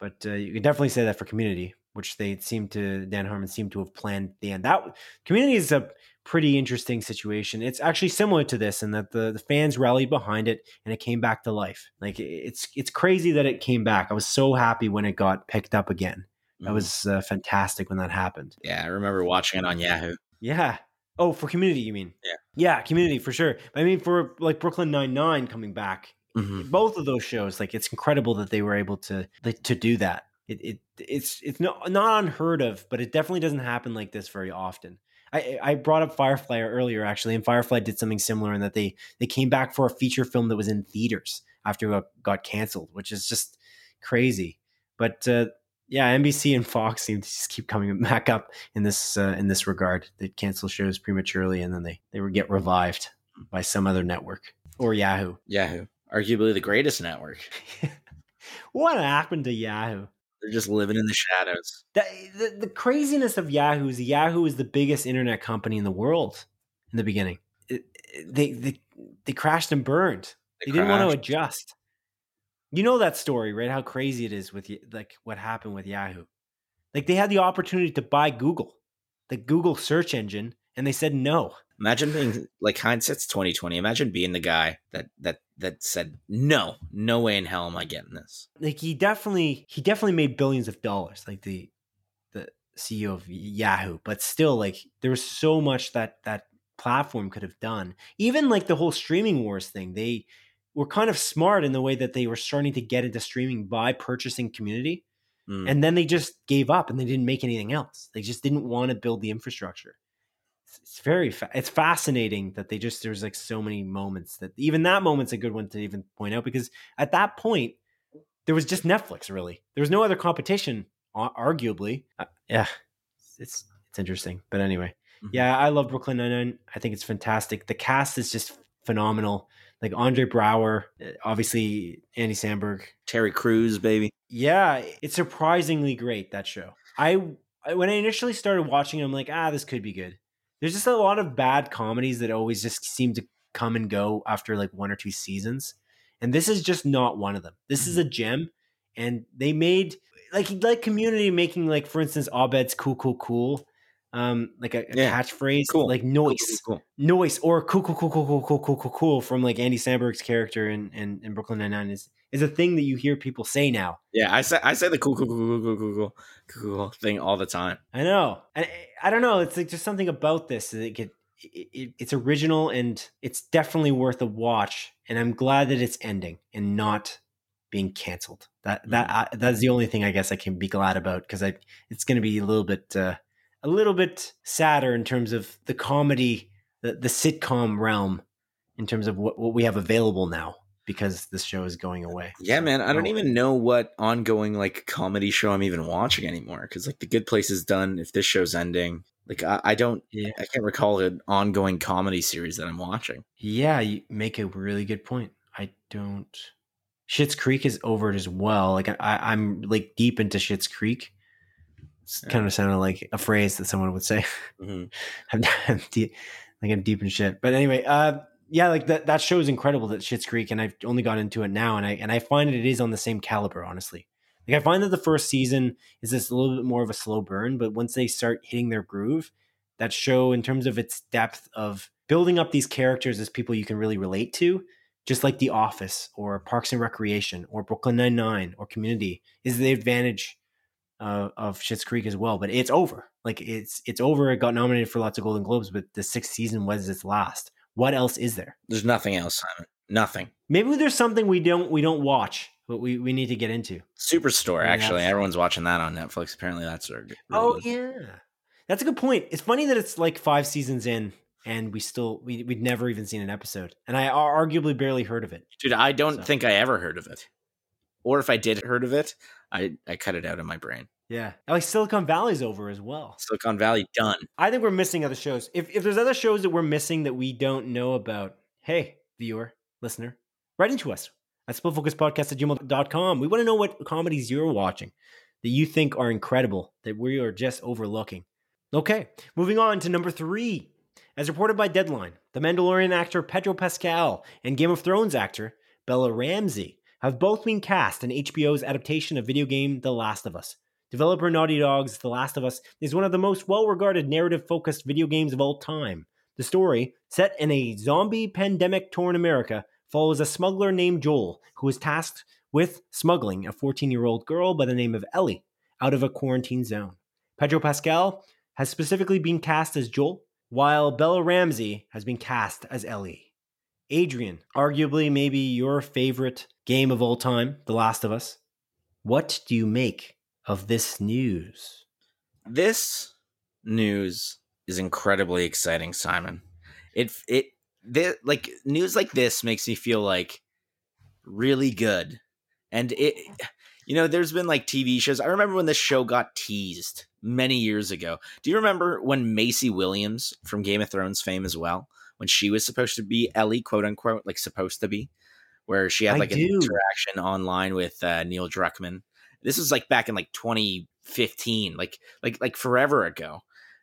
But uh, you can definitely say that for Community, which they seem to Dan Harmon seemed to have planned the end. That Community is a pretty interesting situation. It's actually similar to this in that the the fans rallied behind it and it came back to life. Like it's it's crazy that it came back. I was so happy when it got picked up again. That Mhm. was uh, fantastic when that happened. yeah. I remember watching it on Yahoo. Yeah. Oh, for community, you mean? Yeah. Yeah, community for sure. I mean, for like Brooklyn Nine Nine coming back, Mhm. both of those shows, like it's incredible that they were able to like, to do that. It, it it's it's not not unheard of, but it definitely doesn't happen like this very often. I I brought up Firefly earlier actually, and Firefly did something similar in that they they came back for a feature film that was in theaters after it got canceled, which is just crazy. But uh, yeah, NBC and Fox seem to just keep coming back up in this uh, in this regard. They cancel shows prematurely and then they they would get revived by some other network or Yahoo. Yahoo, arguably the greatest network. what happened to Yahoo? They're just living in the shadows. The, the, the craziness of Yahoo is Yahoo is the biggest internet company in the world in the beginning. It, it- they, they they crashed and burned. They, didn't want to adjust. You know that story, right? How crazy it is with like what happened with Yahoo. Like they had the opportunity to buy Google, the Google search engine, and they said no. Imagine being like hindsight's twenty twenty. Imagine being the guy that that that said no, no way in hell am I getting this. Like he definitely he definitely made billions of dollars, like the the CEO of Yahoo, but still like there was so much that that platform could have done. Even like the whole streaming wars thing, they were kind of smart in the way that they were starting to get into streaming by purchasing community. Mm. and then they just gave up and they didn't make anything else. They just didn't want to build the infrastructure. It's, it's very fa- it's fascinating that they just there's like so many moments that even that moment's a good one to even point out because at that point there was just Netflix really. There was no other competition arguably. Uh, yeah. It's it's interesting. But anyway, Mhm. yeah, I love Brooklyn Nine-Nine. I think it's fantastic. The cast is just phenomenal. Like Andre Braugher, uh, obviously Andy Samberg, Terry Crews, baby. yeah, it's surprisingly great that show. I, I when I initially started watching it, I'm like, ah, this could be good. There's just a lot of bad comedies that always just seem to come and go after like one or two seasons, and this is just not one of them. This is a gem, and they made like like Community making like for instance Abed's cool cool cool, um like a, a Yeah. catchphrase Cool. like noise Cool. noise or cool cool cool cool cool cool cool cool cool from like Andy Samberg's character in in, in Brooklyn Nine Nine is is a thing that you hear people say now. Yeah, I say I say the cool, cool, cool, cool, cool, cool, cool, cool thing all the time. I know, and I, I don't know. It's like just something about this that it, could- it, it it's original and it's definitely worth a watch. And I'm glad that it's ending and not being canceled. That that I, that's the only thing I guess I can be glad about because I it's going to be a little bit uh, a little bit sadder in terms of the comedy, the, the sitcom realm, in terms of what, what we have available now because this show is going uh, away. Yeah, So, man, I don't no. even know what ongoing like comedy show I'm even watching anymore because like The Good Place is done. If this show's ending, like I, I don't, Yeah. I can't recall an ongoing comedy series that I'm watching. Yeah, you make a really good point. I don't. Schitt's Creek is over as well. Like I, I'm like deep into Schitt's Creek. Yeah. kind of sounded like a phrase that someone would say. Mhm. I'm, I'm deep, like I'm deep in shit. But anyway, uh, yeah, like that that show is incredible. That Schitt's Creek, and I've only got into it now, and I and I find it is on the same caliber. Honestly, like I find that the first season is just a little bit more of a slow burn, but once they start hitting their groove, that show in terms of its depth of building up these characters as people you can really relate to, just like The Office or Parks and Recreation or Brooklyn Nine Nine or Community, is the advantage uh, of Schitt's Creek as well. But it's over. Like it's it's over. It got nominated for lots of Golden Globes, but the sixth season was its last. What else is there? There's nothing else, Simon. Nothing. Maybe there's something we don't we don't watch, but we, we need to get into. Superstore, Yeah, actually, everyone's watching that on Netflix. Apparently, that's a really Oh good. yeah, that's a good point. It's funny that it's like five seasons in and we still we we'd never even seen an episode, and I arguably barely heard of it. Dude, I don't So- think I ever heard of it. Or if I did heard of it, I, I cut it out of my brain. Yeah, like Silicon Valley's over as well. Silicon Valley done. I think we're missing other shows. If if there's other shows that we're missing that we don't know about, hey, viewer, listener, write into us at splitfocuspodcast at gmail.com. We want to know what comedies you're watching that you think are incredible that we are just overlooking. Okay, moving on to number three. As reported by Deadline, the Mandalorian actor Pedro Pascal and Game of Thrones actor Bella Ramsey have both been cast in HBO's adaptation of video game The Last of Us. Developer Naughty Dog's The Last of Us is one of the most well regarded narrative focused video games of all time. The story, set in a zombie pandemic torn America, follows a smuggler named Joel who is tasked with smuggling a 14 year old girl by the name of Ellie out of a quarantine zone. Pedro Pascal has specifically been cast as Joel, while Bella Ramsey has been cast as Ellie. Adrian, arguably maybe your favorite game of all time, The Last of Us. What do you make of this news? This news is incredibly exciting, Simon. It it thi- like news like this makes me feel like really good. And it you know, there's been like TV shows. I remember when this show got teased many years ago. Do you remember when Maisie Williams from Game of Thrones fame as well, when she was supposed to be Ellie, quote unquote, like supposed to be, where she had I like an do. interaction online with uh, Neil Druckmann. This was like back in like 2015, like like like forever ago.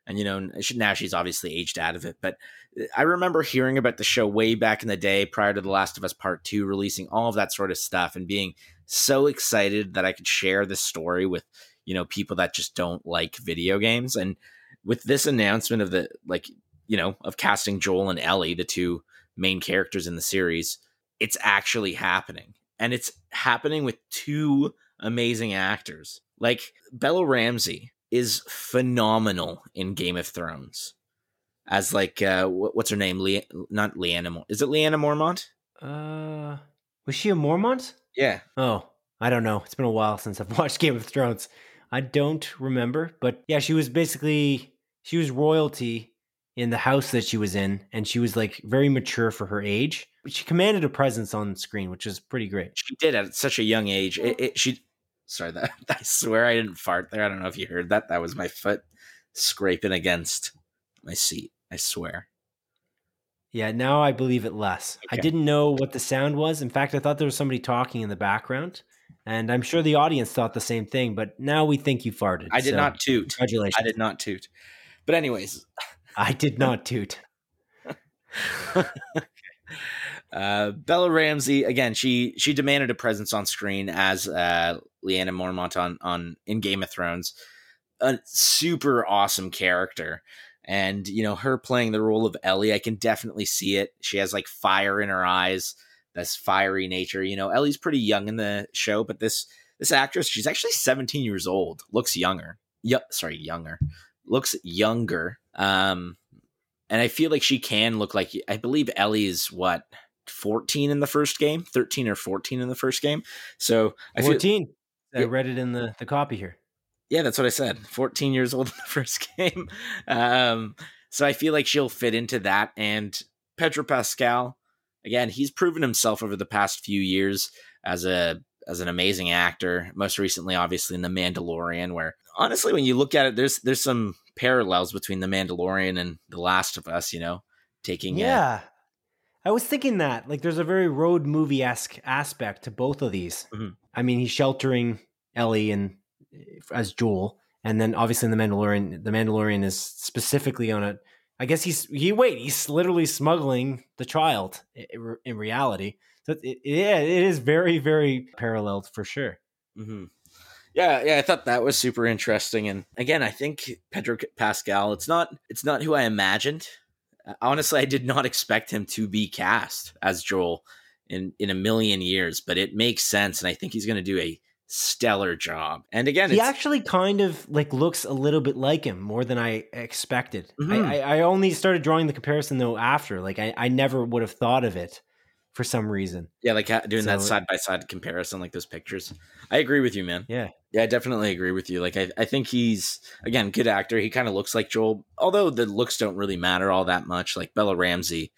And you know, now she's obviously aged out of it. But uh, I remember hearing about the show way back in the day, prior to The Last of Us Part Two releasing, all of that sort of stuff, and being so excited that I could share this story with you know people that just don't like video games. And with this announcement of the like, you know, of casting Joel and Ellie, the two main characters in the series, it's actually happening, and it's happening with two amazing actors. Like Bella Ramsey is phenomenal in Game of Thrones as like uh what's her name? Le- not Lyanna. Mor- Is it Lyanna Mormont? Uh, was she a Mormont? Yeah. Oh, I don't know. It's been a while since I've watched Game of Thrones. I don't remember, but yeah, she was basically she was royalty in the house that she was in, and she was like very mature for her age. She commanded a presence on screen, which is pretty great. She did at such a young age. It, it, she, sorry, that I swear I didn't fart there. I don't know if you heard that. That was my foot scraping against my seat. I swear. Yeah, now I believe it less. I didn't know what the sound was. In fact, I thought there was somebody talking in the background, and I'm sure the audience thought the same thing. But now we think you farted. I did so not toot. Congratulations. I did not toot. But anyways, I did not toot. uh, Bella Ramsey again. She she demanded a presence on screen as uh, Lyanna Mormont on on in Game of Thrones. A super awesome character, and you know her playing the role of Ellie. I can definitely see it. She has like fire in her eyes. This fiery nature. You know, Ellie's pretty young in the show, but this this actress, she's actually 17 years old. Looks younger. Yeah, sorry, younger. Looks younger. Um, and I feel like she can look like I believe Ellie is what 14 in the first game, 13 or 14 in the first game. So I feel 14. I Yeah. read it in the, the copy here. yeah, that's what I said. 14 years old in the first game. Um, so I feel like she'll fit into that. And Pedro Pascal, again, he's proven himself over the past few years as a as an amazing actor. Most recently, obviously, in The Mandalorian, where honestly, when you look at it, there's there's some parallels between The Mandalorian and The Last of Us. You know, taking Yeah. I was thinking that. Like, there's a very road movie esque aspect to both of these. Mhm. I mean, he's sheltering Ellie and as Joel. And then obviously in the Mandalorian, the Mandalorian is specifically on a. I guess he's he wait he's literally smuggling the child in reality. So it, yeah, it is very very paralleled for sure. hmm Yeah, yeah, I thought that was super interesting, and again, I think Pedro Pascal. It's not, it's not who I imagined. Uh, Honestly, I did not expect him to be cast as Joel in in a million years, but it makes sense, and I think he's going to do a stellar job. And again, he actually kind of like looks a little bit like him more than I expected. Mhm. I, I, I only started drawing the comparison though after. Like I, I never would have thought of it for some reason. Yeah, like doing that side by side comparison, like those pictures. I agree with you, man. Yeah. Yeah, I definitely agree with you. Like, I, I think he's again good actor. He kind of looks like Joel, although the looks don't really matter all that much. Like Bella Ramsey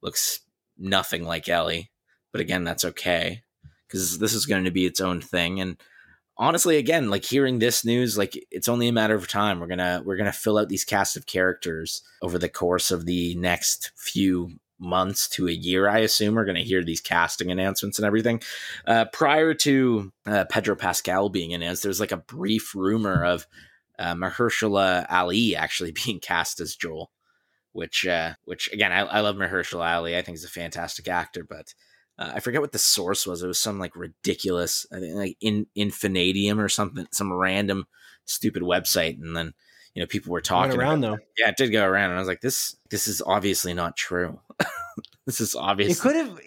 looks nothing like Ellie, but again, that's okay because this is going to be its own thing. And honestly, again, like hearing this news, like it's only a matter of time. We're gonna we're gonna fill out these cast of characters over the course of the next few months to a year. I assume we're gonna hear these casting announcements and everything. Uh, prior to uh, Pedro Pascal being announced, there's like a brief rumor of uh, Mahershala Ali actually being cast as Joel, which uh, which again I, I love Mahershala Ali. I think he's a fantastic actor, but uh, I forget what the source was. It was some like ridiculous, I think like in Infinadium or something, some random stupid website, and then you know people were talking around about- though. Yeah, it did go around, and I was like, this this is obviously not true. this is obvious. It could have.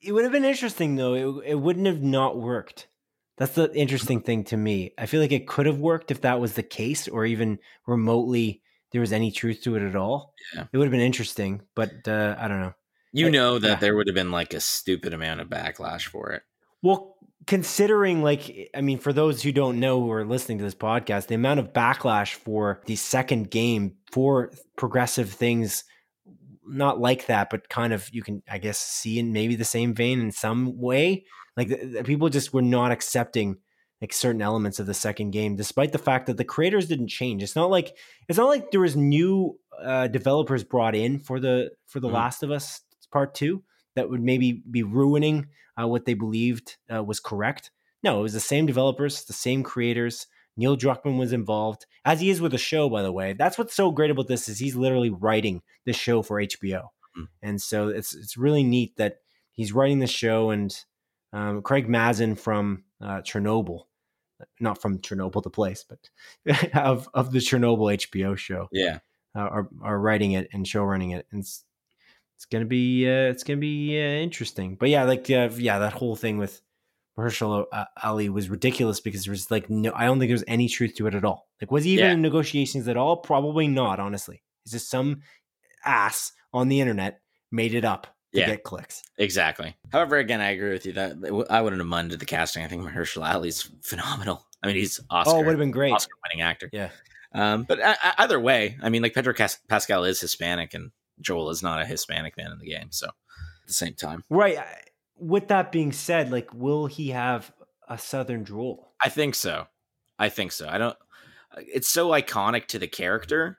It would have been interesting though. It it wouldn't have not worked. That's the interesting thing to me. I feel like it could have worked if that was the case, or even remotely there was any truth to it at all. Yeah. It would have been interesting, but uh, I don't know. you I- know that yeah. there would have been like a stupid amount of backlash for it. Well, considering like I mean, for those who don't know who are listening to this podcast, the amount of backlash for the second game for progressive things not like that, but kind of you can I guess see in maybe the same vein in some way. Like the, the people just were not accepting like certain elements of the second game, despite the fact that the creators didn't change. It's not like it's not like there was new uh, developers brought in for the for the Mhm. Last of Us Part Two that would maybe be ruining uh, what they believed uh, was correct. No, it was the same developers, the same creators. Neil Druckmann was involved, as he is with the show, by the way. That's what's so great about this is he's literally writing the show for HBO, Mm. and so it's it's really neat that he's writing the show. And um, Craig Mazin from uh, Chernobyl, not from Chernobyl the place, but of of the Chernobyl HBO show, Yeah. uh, are are writing it and show running it, and it's, it's gonna be uh, it's gonna be uh, interesting. But yeah, like uh, yeah, that whole thing with Mahershala uh, Ali was ridiculous because there was like no, I don't think there was any truth to it at all. Like, was he even Yeah. in negotiations at all? Probably not. Honestly, it's just some ass on the internet made it up to Yeah. get clicks. Exactly. However, again, I agree with you that I wouldn't have minded the casting. I think Mahershala Ali's phenomenal. I mean, he's Oscar. oh, would have been great. Oscar winning actor. Yeah. Um, but uh, uh, either way, I mean, like Pedro Cas- Pascal is Hispanic, and Joel is not a Hispanic man in the game. So at the same time, Right. With that being said, like, will he have a Southern drawl? I think so. I think so. I don't. It's so iconic to the character.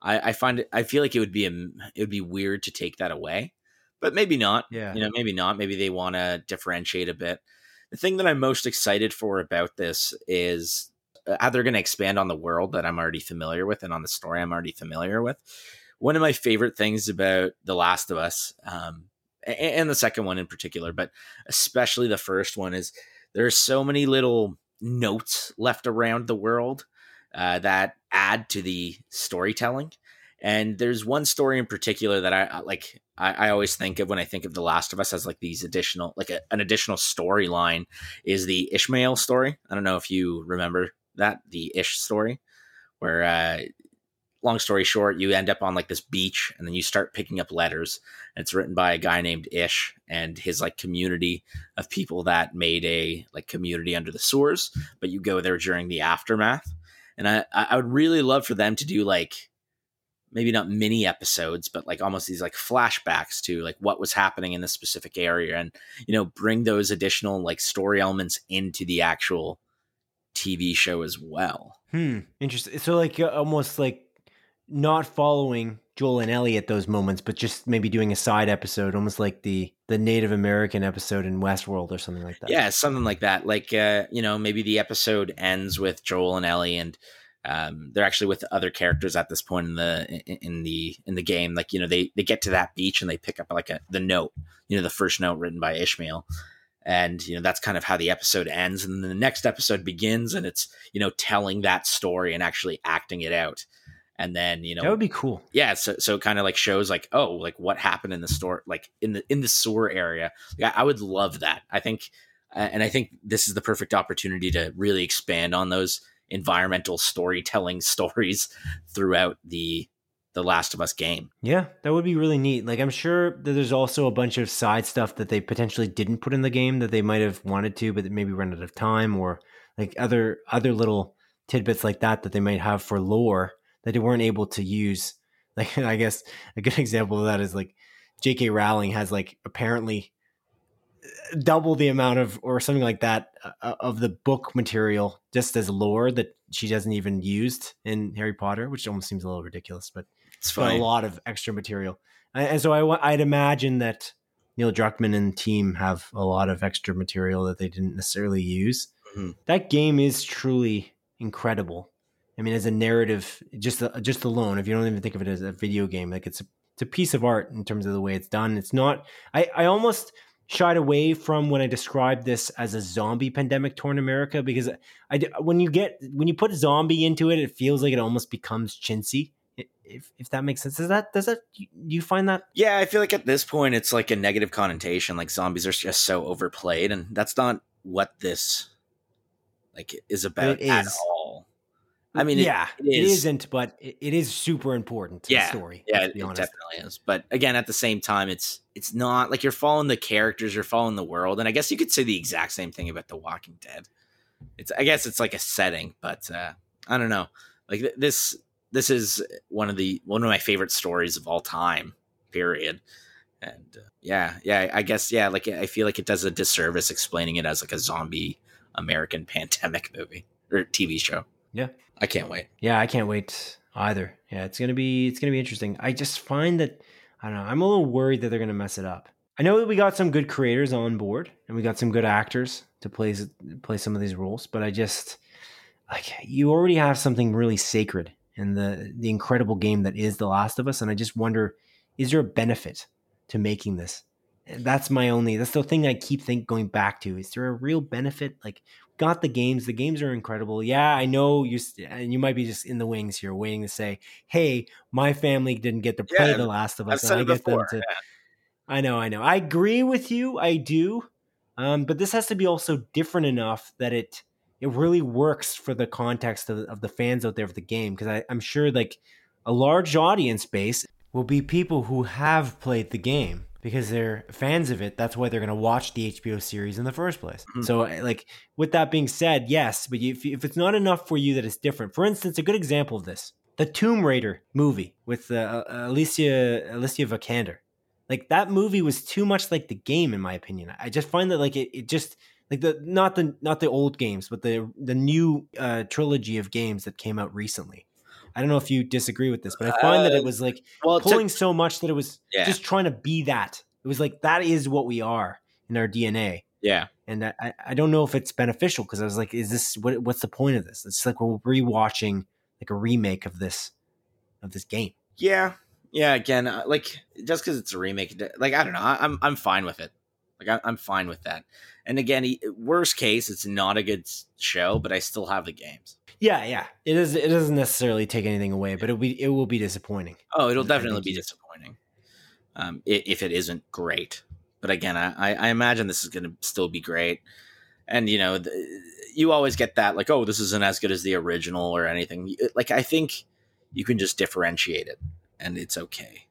I, I find it. I feel like it would be a. It would be weird to take that away, but maybe not. Yeah. You know, maybe not. Maybe they want to differentiate a bit. The thing that I'm most excited for about this is uh, how they're going to expand on the world that I'm already familiar with and on the story I'm already familiar with. One of my favorite things about The Last of Us, um, a- and the second one in particular, but especially the first one, is there's so many little notes left around the world uh, that add to the storytelling. And there's one story in particular that I I like. I, I always think of when I think of The Last of Us as like these additional, like a, an additional storyline is the Ishmael story. I don't know if you remember that the Ish story, where uh, long story short, you end up on like this beach and then you start picking up letters. And it's written by a guy named Ish and his like community of people that made a like community under the sewers, but you go there during the aftermath. And I, I would really love for them to do like maybe not mini episodes, but like almost these like flashbacks to like what was happening in this specific area and, you know, bring those additional like story elements into the actual TV show as well. Hmm. Interesting. So, like, uh, almost like not following Joel and Ellie at those moments, but just maybe doing a side episode, almost like the the Native American episode in Westworld or something like that. Yeah, something like that. Like uh, you know, maybe the episode ends with Joel and Ellie, and um, they're actually with other characters at this point in the in, in the in the game. Like you know, they they get to that beach and they pick up like a the note, you know, the first note written by Ishmael, and you know that's kind of how the episode ends. And then the next episode begins, and it's you know telling that story and actually acting it out. And then you know that would be cool. yeah so so it kind of like shows like oh like what happened in the store like in the in the sewer area yeah i would love that i think uh, and i think this is the perfect opportunity to really expand on those environmental storytelling stories throughout the the Last of Us game. Yeah, that would be really neat. Like I'm sure that there's also a bunch of side stuff that they potentially didn't put in the game that they might have wanted to, but maybe ran out of time, or like other other little tidbits like that that they might have for lore that they weren't able to use. Like I guess a good example of that is like J.K. Rowling has like apparently double the amount of or something like that uh, of the book material just as lore that she doesn't even used in Harry Potter, which almost seems a little ridiculous, but It's but a lot of extra material. And so I, I'd imagine that Neil Druckmann and team have a lot of extra material that they didn't necessarily use. Mhm. That game is truly incredible. I mean, as a narrative, just just alone, if you don't even think of it as a video game, like it's a, it's a piece of art in terms of the way it's done. It's not. I I almost shied away from when I described this as a zombie pandemic torn America because I d- when you get when you put zombie into it, it feels like it almost becomes chintzy. If if that makes sense, does that does that do you find that? Yeah, I feel like at this point it's like a negative connotation. Like zombies are just so overplayed, and that's not what this like is about It at is. I mean, yeah, it it is. isn't, but it, it is super important to Yeah, the story. yeah, it, it honest. definitely is. But again, at the same time, it's it's not like you're following the characters, you're following the world, and I guess you could say the exact same thing about The Walking Dead. It's I guess it's like a setting, but uh, I don't know. Like th- this this is one of the one of my favorite stories of all time. Period. And uh, yeah, yeah, I guess yeah. Like I feel like it does a disservice explaining it as like a zombie American pandemic movie or TV show. Yeah. I can't wait. Yeah, I can't wait either. Yeah, it's gonna be it's gonna be interesting. I just find that I don't know. I'm a little worried that they're gonna mess it up. I know that we got some good creators on board and we got some good actors to play play some of these roles, but I just like you already have something really sacred in the the incredible game that is The Last of Us, and I just wonder is there a benefit to making this? That's my only that's the thing I keep think going back to. Is there a real benefit? Like got the games. The games are incredible. Yeah, I know you and you might be just in the wings here, waiting to say, "Hey, my family didn't get to play Yeah, The Last of I've Us." said and I get before. them to. yeah. I know, I know. I agree with you. I do, um, but this has to be also different enough that it it really works for the context of, of the fans out there of the game. Because I'm sure like a large audience base will be people who have played the game because they're fans of it. That's why they're going to watch the HBO series in the first place. Mhm. So, like, with that being said, yes, but if, if it's not enough for you that it's different, for instance, a good example of this, the Tomb Raider movie with uh, Alicia Alicia Vikander, like that movie was too much like the game, in my opinion. I just find that like it, it just like the not the not the old games, but the the new uh, trilogy of games that came out recently. I don't know if you disagree with this, but I find that it Uh, was like Well, pulling so much that it was Yeah. just trying to be that. It was like that is what we are in our DNA, yeah, and I, I- don't know if it's beneficial because I was like, is this what? What's the point of this? It's like we're rewatching like a remake of this of this game. yeah, yeah. Again, uh, like just because it's a remake, like I don't know, I'm I'm fine with it. Like I, I'm fine with that. And again, worst case, it's not a good show, but I still have the games. Yeah, yeah. It is. It doesn't necessarily take anything away, but it will be it will be disappointing. Oh, it'll definitely be disappointing um, if it isn't great. But again, I, I- I imagine this is going to still be great. And you know, the, you always get that like, oh, this isn't as good as the original or anything. Like I think you can just differentiate it, and it's okay.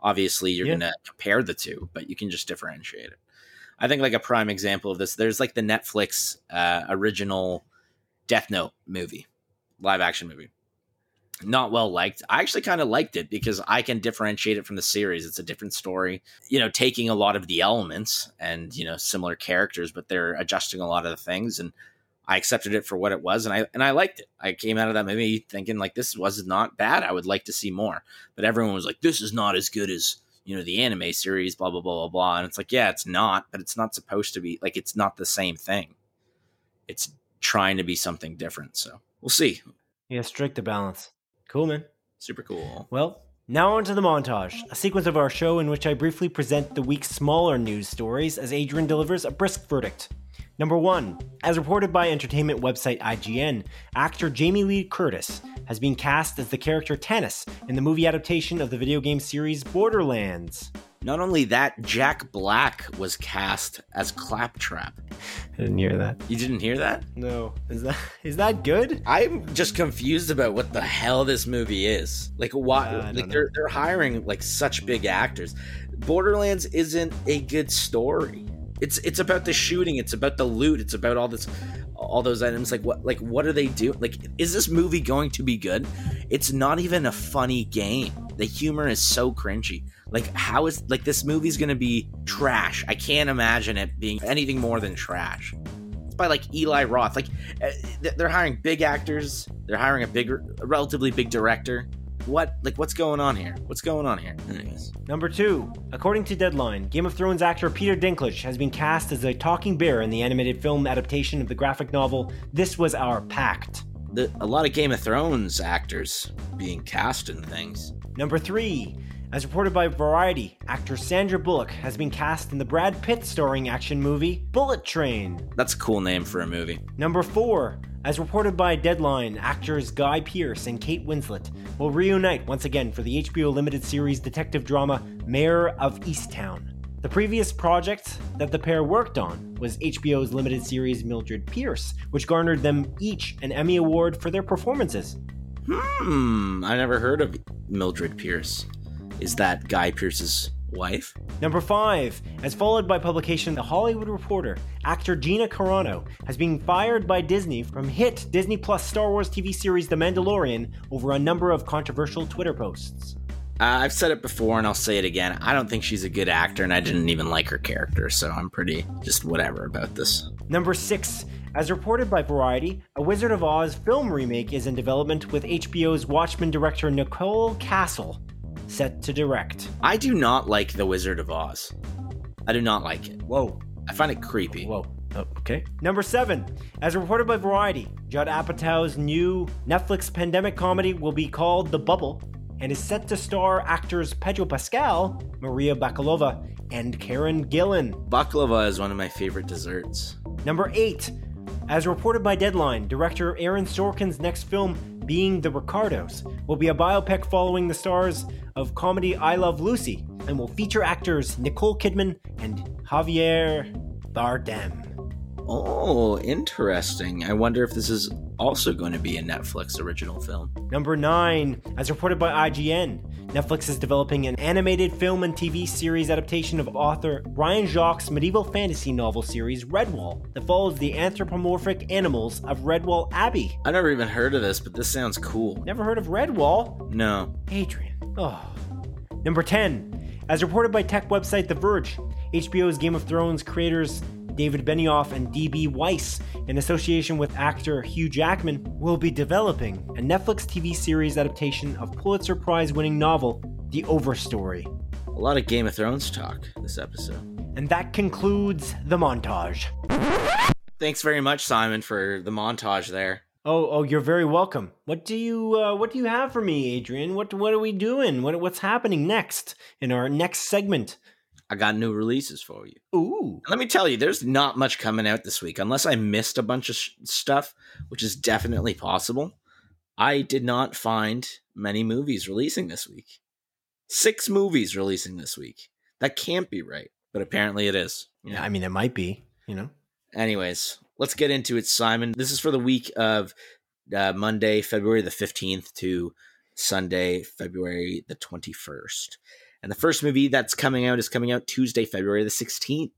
Obviously, you're Yeah. going to compare the two, but you can just differentiate it. I think like a prime example of this, there's like the Netflix uh, original Death Note movie, live action movie not well liked. I actually kind of liked it because I can differentiate it from the series. It's a different story, you know, taking a lot of the elements and, you know, similar characters, but they're adjusting a lot of the things and I accepted it for what it was and I and I liked it. I came out of that movie thinking like this was not bad. I would like to see more. But everyone was like this is not as good as, you know, the anime series blah blah blah blah blah and it's like yeah, it's not, but it's not supposed to be like it's not the same thing. It's trying to be something different. So, we'll see. Yeah, strike the balance. Cool, man. Super cool. Well, now on to the montage, a sequence of our show in which I briefly present the week's smaller news stories as Adrian delivers a brisk verdict. Number one, as reported by entertainment website IGN, actor Jamie Lee Curtis has been cast as the character Tannis in the movie adaptation of the video game series Borderlands. Not only that, Jack Black was cast as Claptrap. I didn't hear that. You didn't hear that? No. Is that is that good? I'm just confused about what the hell this movie is. Like why Uh, like they're they're hiring like such big actors. Borderlands isn't a good story. It's it's about the shooting, it's about the loot, it's about all this all those items like what like what are they doing? Like is this movie going to be good? It's not even a funny game. The humor is so cringy. Like how is like this movie's going to be trash. I can't imagine it being anything more than trash It's by like Eli Roth. Like uh, they're hiring big actors. They're hiring a bigger, a relatively big director. What like what's going on here? What's going on here? Anyways, Number two, according to Deadline, Game of Thrones actor Peter Dinklage has been cast as a talking bear in the animated film adaptation of the graphic novel This Was Our Pact. the, a lot of Game of Thrones actors being cast in things. Number three, as reported by Variety, actor Sandra Bullock has been cast in the Brad Pitt starring action movie Bullet Train. That's a cool name for a movie. Number four, as reported by Deadline, actors Guy Pearce and Kate Winslet will reunite once again for the HBO limited series detective drama Mare of Easttown. The previous project that the pair worked on was HBO's limited series Mildred Pierce, which garnered them each an Emmy Award for their performances. Hmm, I never heard of Mildred Pierce. Is that Guy Pearce's wife? Number five, as followed by publication The Hollywood Reporter, actor Gina Carano has been fired by Disney from hit Disney Plus Star Wars TV series The Mandalorian over a number of controversial Twitter posts. Uh, I've said it before and I'll say it again. I don't think she's a good actor and I didn't even like her character, so I'm pretty just whatever about this. Number six, as reported by Variety, a Wizard of Oz film remake is in development with HBO's Watchmen director Nicole Kassell set to direct. I do not like The Wizard of Oz. I do not like it. Whoa. I find it creepy. Whoa. Oh, okay. Number seven, as reported by Variety, Judd Apatow's new Netflix pandemic comedy will be called The Bubble and is set to star actors Pedro Pascal, Maria Bakalova, and Karen Gillan. Baklava is one of my favorite desserts. Number eight, as reported by Deadline, director Aaron Sorkin's next film, Being the Ricardos, will be a biopic following the stars of comedy I Love Lucy and will feature actors Nicole Kidman and Javier Bardem. Oh, interesting. I wonder if this is also going to be a Netflix original film. Number 9, as reported by IGN, Netflix is developing an animated film and TV series adaptation of author Brian Jacques' medieval fantasy novel series Redwall that follows the anthropomorphic animals of Redwall Abbey. I never even heard of this, but this sounds cool. Never heard of Redwall? No. Adrian. Oh. Number 10. As reported by tech website The Verge, HBO's Game of Thrones creators David Benioff and D.B. Weiss, in association with actor Hugh Jackman, will be developing a Netflix TV series adaptation of Pulitzer Prize winning novel The Overstory. A lot of Game of Thrones talk this episode. And that concludes the montage. Thanks very much, Simon, for the montage there. Oh, oh, you're very welcome. What do you, uh, what do you have for me, Adrian? What, what are we doing? What, what's happening next in our next segment? I got new releases for you. Ooh, Let me tell you, there's not much coming out this week, unless I missed a bunch of sh- stuff, which is definitely possible. I did not find many movies releasing this week. Six movies releasing this week. That can't be right, but apparently it is. yeah. I mean, it might be. You know. Anyways, let's get into it, Simon. This is for the week of uh, Monday, February the 15th to Sunday, February the 21st. And the first movie that's coming out is coming out Tuesday, February the 16th.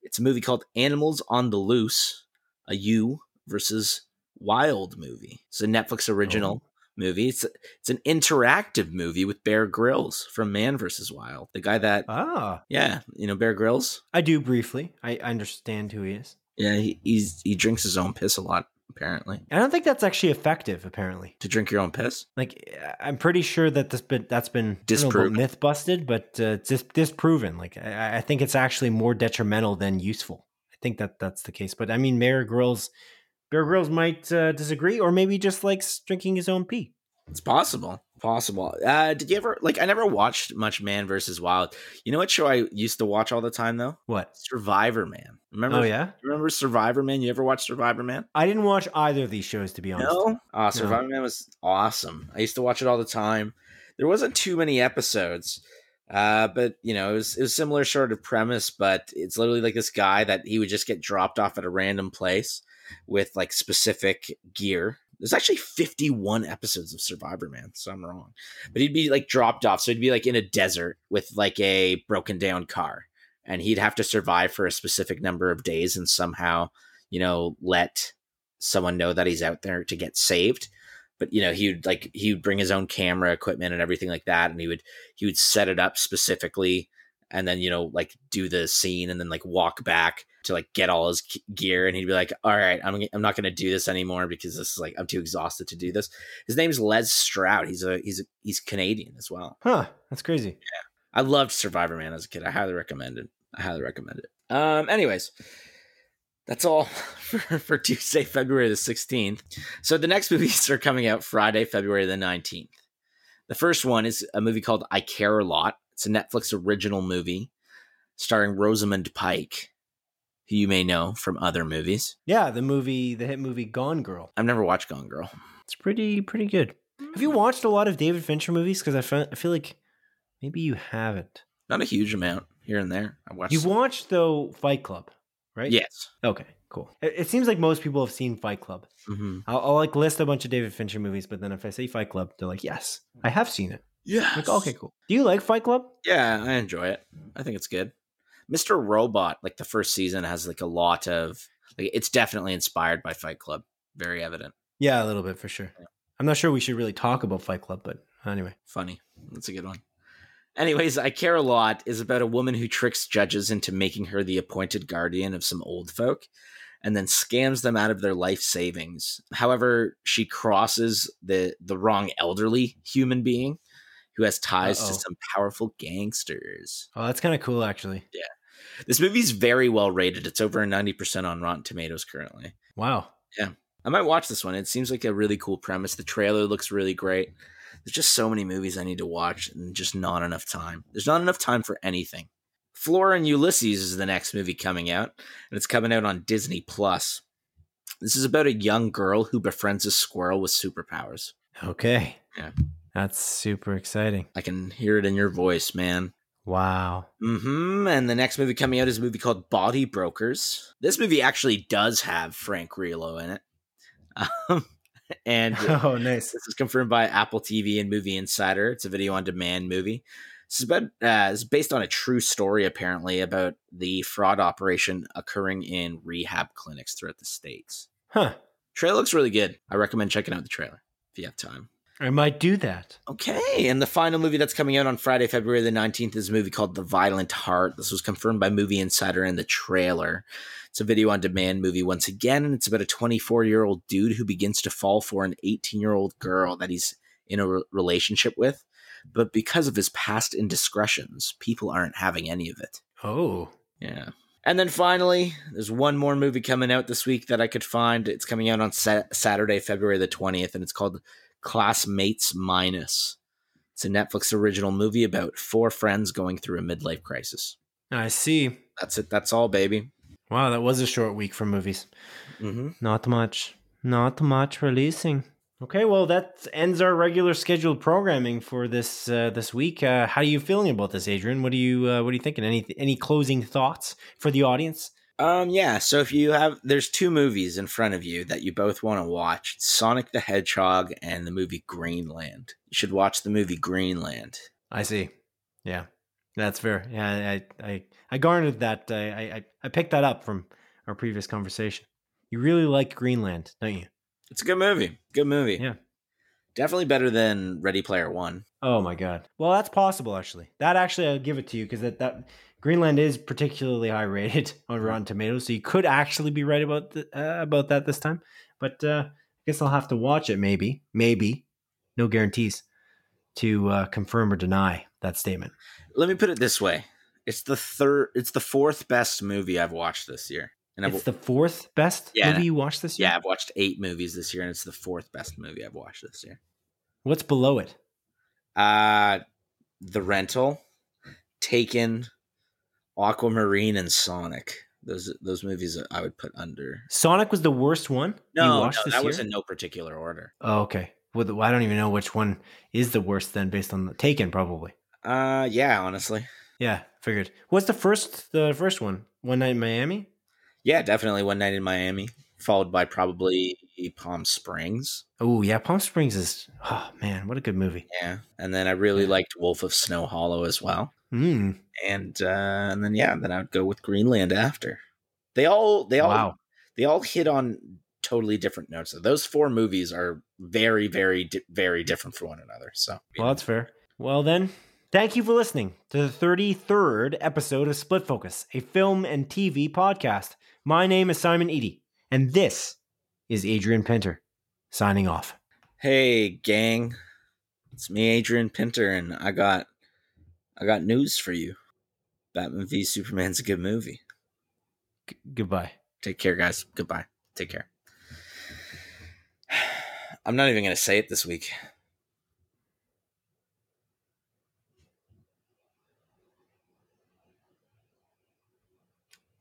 It's a movie called Animals on the Loose, a you versus wild movie. It's a Netflix original movie. It's it's an interactive movie with Bear Grylls from Man versus Wild. The guy that Ah, yeah, you know Bear Grylls? I do briefly. I I understand who he is. Yeah, he, he's he drinks his own piss a lot apparently. I don't think that's actually effective. Apparently, To drink your own piss? like I'm pretty sure that this been that's been I don't know about Disproven. myth busted, but uh, dis- disproven. Like I, I think it's actually more detrimental than useful. I think that that's the case. But I mean, Bear Grylls, Bear Grylls might uh, disagree, or maybe just likes drinking his own pee. It's possible. Possible. Uh did you ever like I never watched much Man versus Wild. You know what show I used to watch all the time though? What? Survivor Man. Remember Oh yeah, remember Survivor Man? You ever watch Survivor Man? I didn't watch either of these shows to be honest. No? Uh Survivor Man was awesome. I used to watch it all the time. There wasn't too many episodes. Uh, but you know, it was it was similar sort of premise, but it's literally like this guy that he would just get dropped off at a random place with like specific gear. There's actually 51 episodes of Survivor Man, so I'm wrong. But he'd be like dropped off, so he'd be like in a desert with like a broken down car, and he'd have to survive for a specific number of days and somehow, you know, let someone know that he's out there to get saved but you know he would like he would bring his own camera equipment and everything like that and he would he would set it up specifically and then you know like do the scene and then like walk back to like get all his gear and he'd be like all right i'm, I'm not going to do this anymore because this is like i'm too exhausted to do this. His name's les stroud. He's a he's a, he's canadian as well. Huh that's crazy. Yeah. I loved survivor man as a kid. I highly recommend it. I highly recommend it. Um anyways that's all for, for Tuesday, February the 16th. So the next movies are coming out Friday, February the 19th. The first one is a movie called I Care a Lot. It's a Netflix original movie starring Rosamund Pike, who you may know from other movies. Yeah, the movie, the hit movie Gone Girl. I've never watched Gone Girl. It's pretty pretty good. Have you watched a lot of David Fincher movies? Because I, I feel like maybe you haven't. Not a huge amount here and there. I watched. You've watched though Fight Club right? Yes. Okay, cool. It, it seems like most people have seen Fight Club. Mm-hmm. I'll, I'll, like list a bunch of David Fincher movies, but then if I say Fight Club, they're like, yes, I have seen it. Yeah. Like, okay, cool. Do you like Fight Club? Yeah, I enjoy it. I think it's good. Mr. Robot, like the first season, has like a lot of like it's definitely inspired by Fight Club. Very evident. Yeah, a little bit for sure. Yeah. I'm not sure we should really talk about Fight Club, but anyway. Funny. That's a good one. Anyways, I Care a Lot is about a woman who tricks judges into making her the appointed guardian of some old folk and then scams them out of their life savings. However, she crosses the the wrong elderly human being who has ties Uh-oh. to some powerful gangsters. Oh, that's kind of cool actually. Yeah. This movie's very well rated. It's over 90% on Rotten Tomatoes currently. Wow. Yeah. I might watch this one. It seems like a really cool premise. The trailer looks really great there's just so many movies I need to watch and just not enough time. There's not enough time for anything. Flora and Ulysses is the next movie coming out, and it's coming out on Disney Plus. This is about a young girl who befriends a squirrel with superpowers. Okay. Yeah. That's super exciting. I can hear it in your voice, man. Wow. Mm-hmm. And the next movie coming out is a movie called Body Brokers. This movie actually does have Frank Grillo in it. Um, and oh, nice. This is confirmed by Apple TV and Movie Insider. It's a video on demand movie. This is about uh, it's based on a true story, apparently, about the fraud operation occurring in rehab clinics throughout the states. Huh. Trailer looks really good. I recommend checking out the trailer if you have time. I might do that. Okay, and the final movie that's coming out on Friday, February the 19th is a movie called The Violent Heart. This was confirmed by Movie Insider in the trailer. It's a video on demand movie once again, and it's about a 24 year old dude who begins to fall for an 18 year old girl that he's in a re- relationship with. But because of his past indiscretions, people aren't having any of it. Oh. Yeah. And then finally, there's one more movie coming out this week that I could find. It's coming out on sa- Saturday, February the 20th, and it's called Classmates Minus. It's a Netflix original movie about four friends going through a midlife crisis. I see. That's it. That's all, baby. Wow, that was a short week for movies. Mm-hmm. Not much. Not much releasing. Okay, well that ends our regular scheduled programming for this uh, this week. Uh, how are you feeling about this, Adrian? What are you uh, What are you thinking? Any any closing thoughts for the audience? Um, yeah. So if you have, there's two movies in front of you that you both want to watch: Sonic the Hedgehog and the movie Greenland. You should watch the movie Greenland. I see. Yeah, that's fair. Yeah, I I I garnered that. I I I picked that up from our previous conversation. You really like Greenland, don't you? It's a good movie. Good movie. Yeah. Definitely better than Ready Player One. Oh my god. Well, that's possible actually. That actually I'll give it to you because that that Greenland is particularly high rated on. Rotten Tomatoes, so you could actually be right about the, uh, about that this time. But uh, I guess I'll have to watch it. Maybe, maybe, no guarantees to uh, confirm or deny that statement. Let me put it this way: it's the third, it's the fourth best movie I've watched this year. And it's I've, the fourth best yeah, movie you watched this year. Yeah, I've watched eight movies this year, and it's the fourth best movie I've watched this year. What's below it? Uh The Rental, Taken, Aquamarine, and Sonic. Those those movies I would put under. Sonic was the worst one. No, no that year? was in no particular order. Oh, okay. Well, I don't even know which one is the worst then, based on the Taken, probably. Uh, yeah, honestly, Yeah, figured. What's the first the first one? One Night in Miami? yeah, definitely one night in Miami, followed by probably Palm Springs. Oh, yeah, Palm Springs is oh man, what a good movie. Yeah, and then I really Yeah. liked Wolf of Snow Hollow as well. Mm. and uh, and then yeah, then I would go with Greenland after. They all they all Wow. they all hit on totally different notes. Those four movies are very very di- very different from one another. So Well, that's fair. Well, then, thank you for listening to the 33rd episode of Split Focus, a film and TV podcast. My name is Simon Eady, and this is Adrian Pinter signing off. hey gang, it's me Adrian Pinter, and I got I got news for you. Batman v Superman's a good movie. G- goodbye. Take care, guys. Goodbye. Take care. I'm not even gonna say it this week.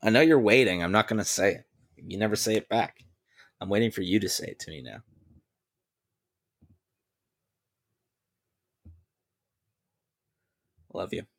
I know you're waiting. I'm not going to say it. You never say it back. I'm waiting for you to say it to me now. Love you.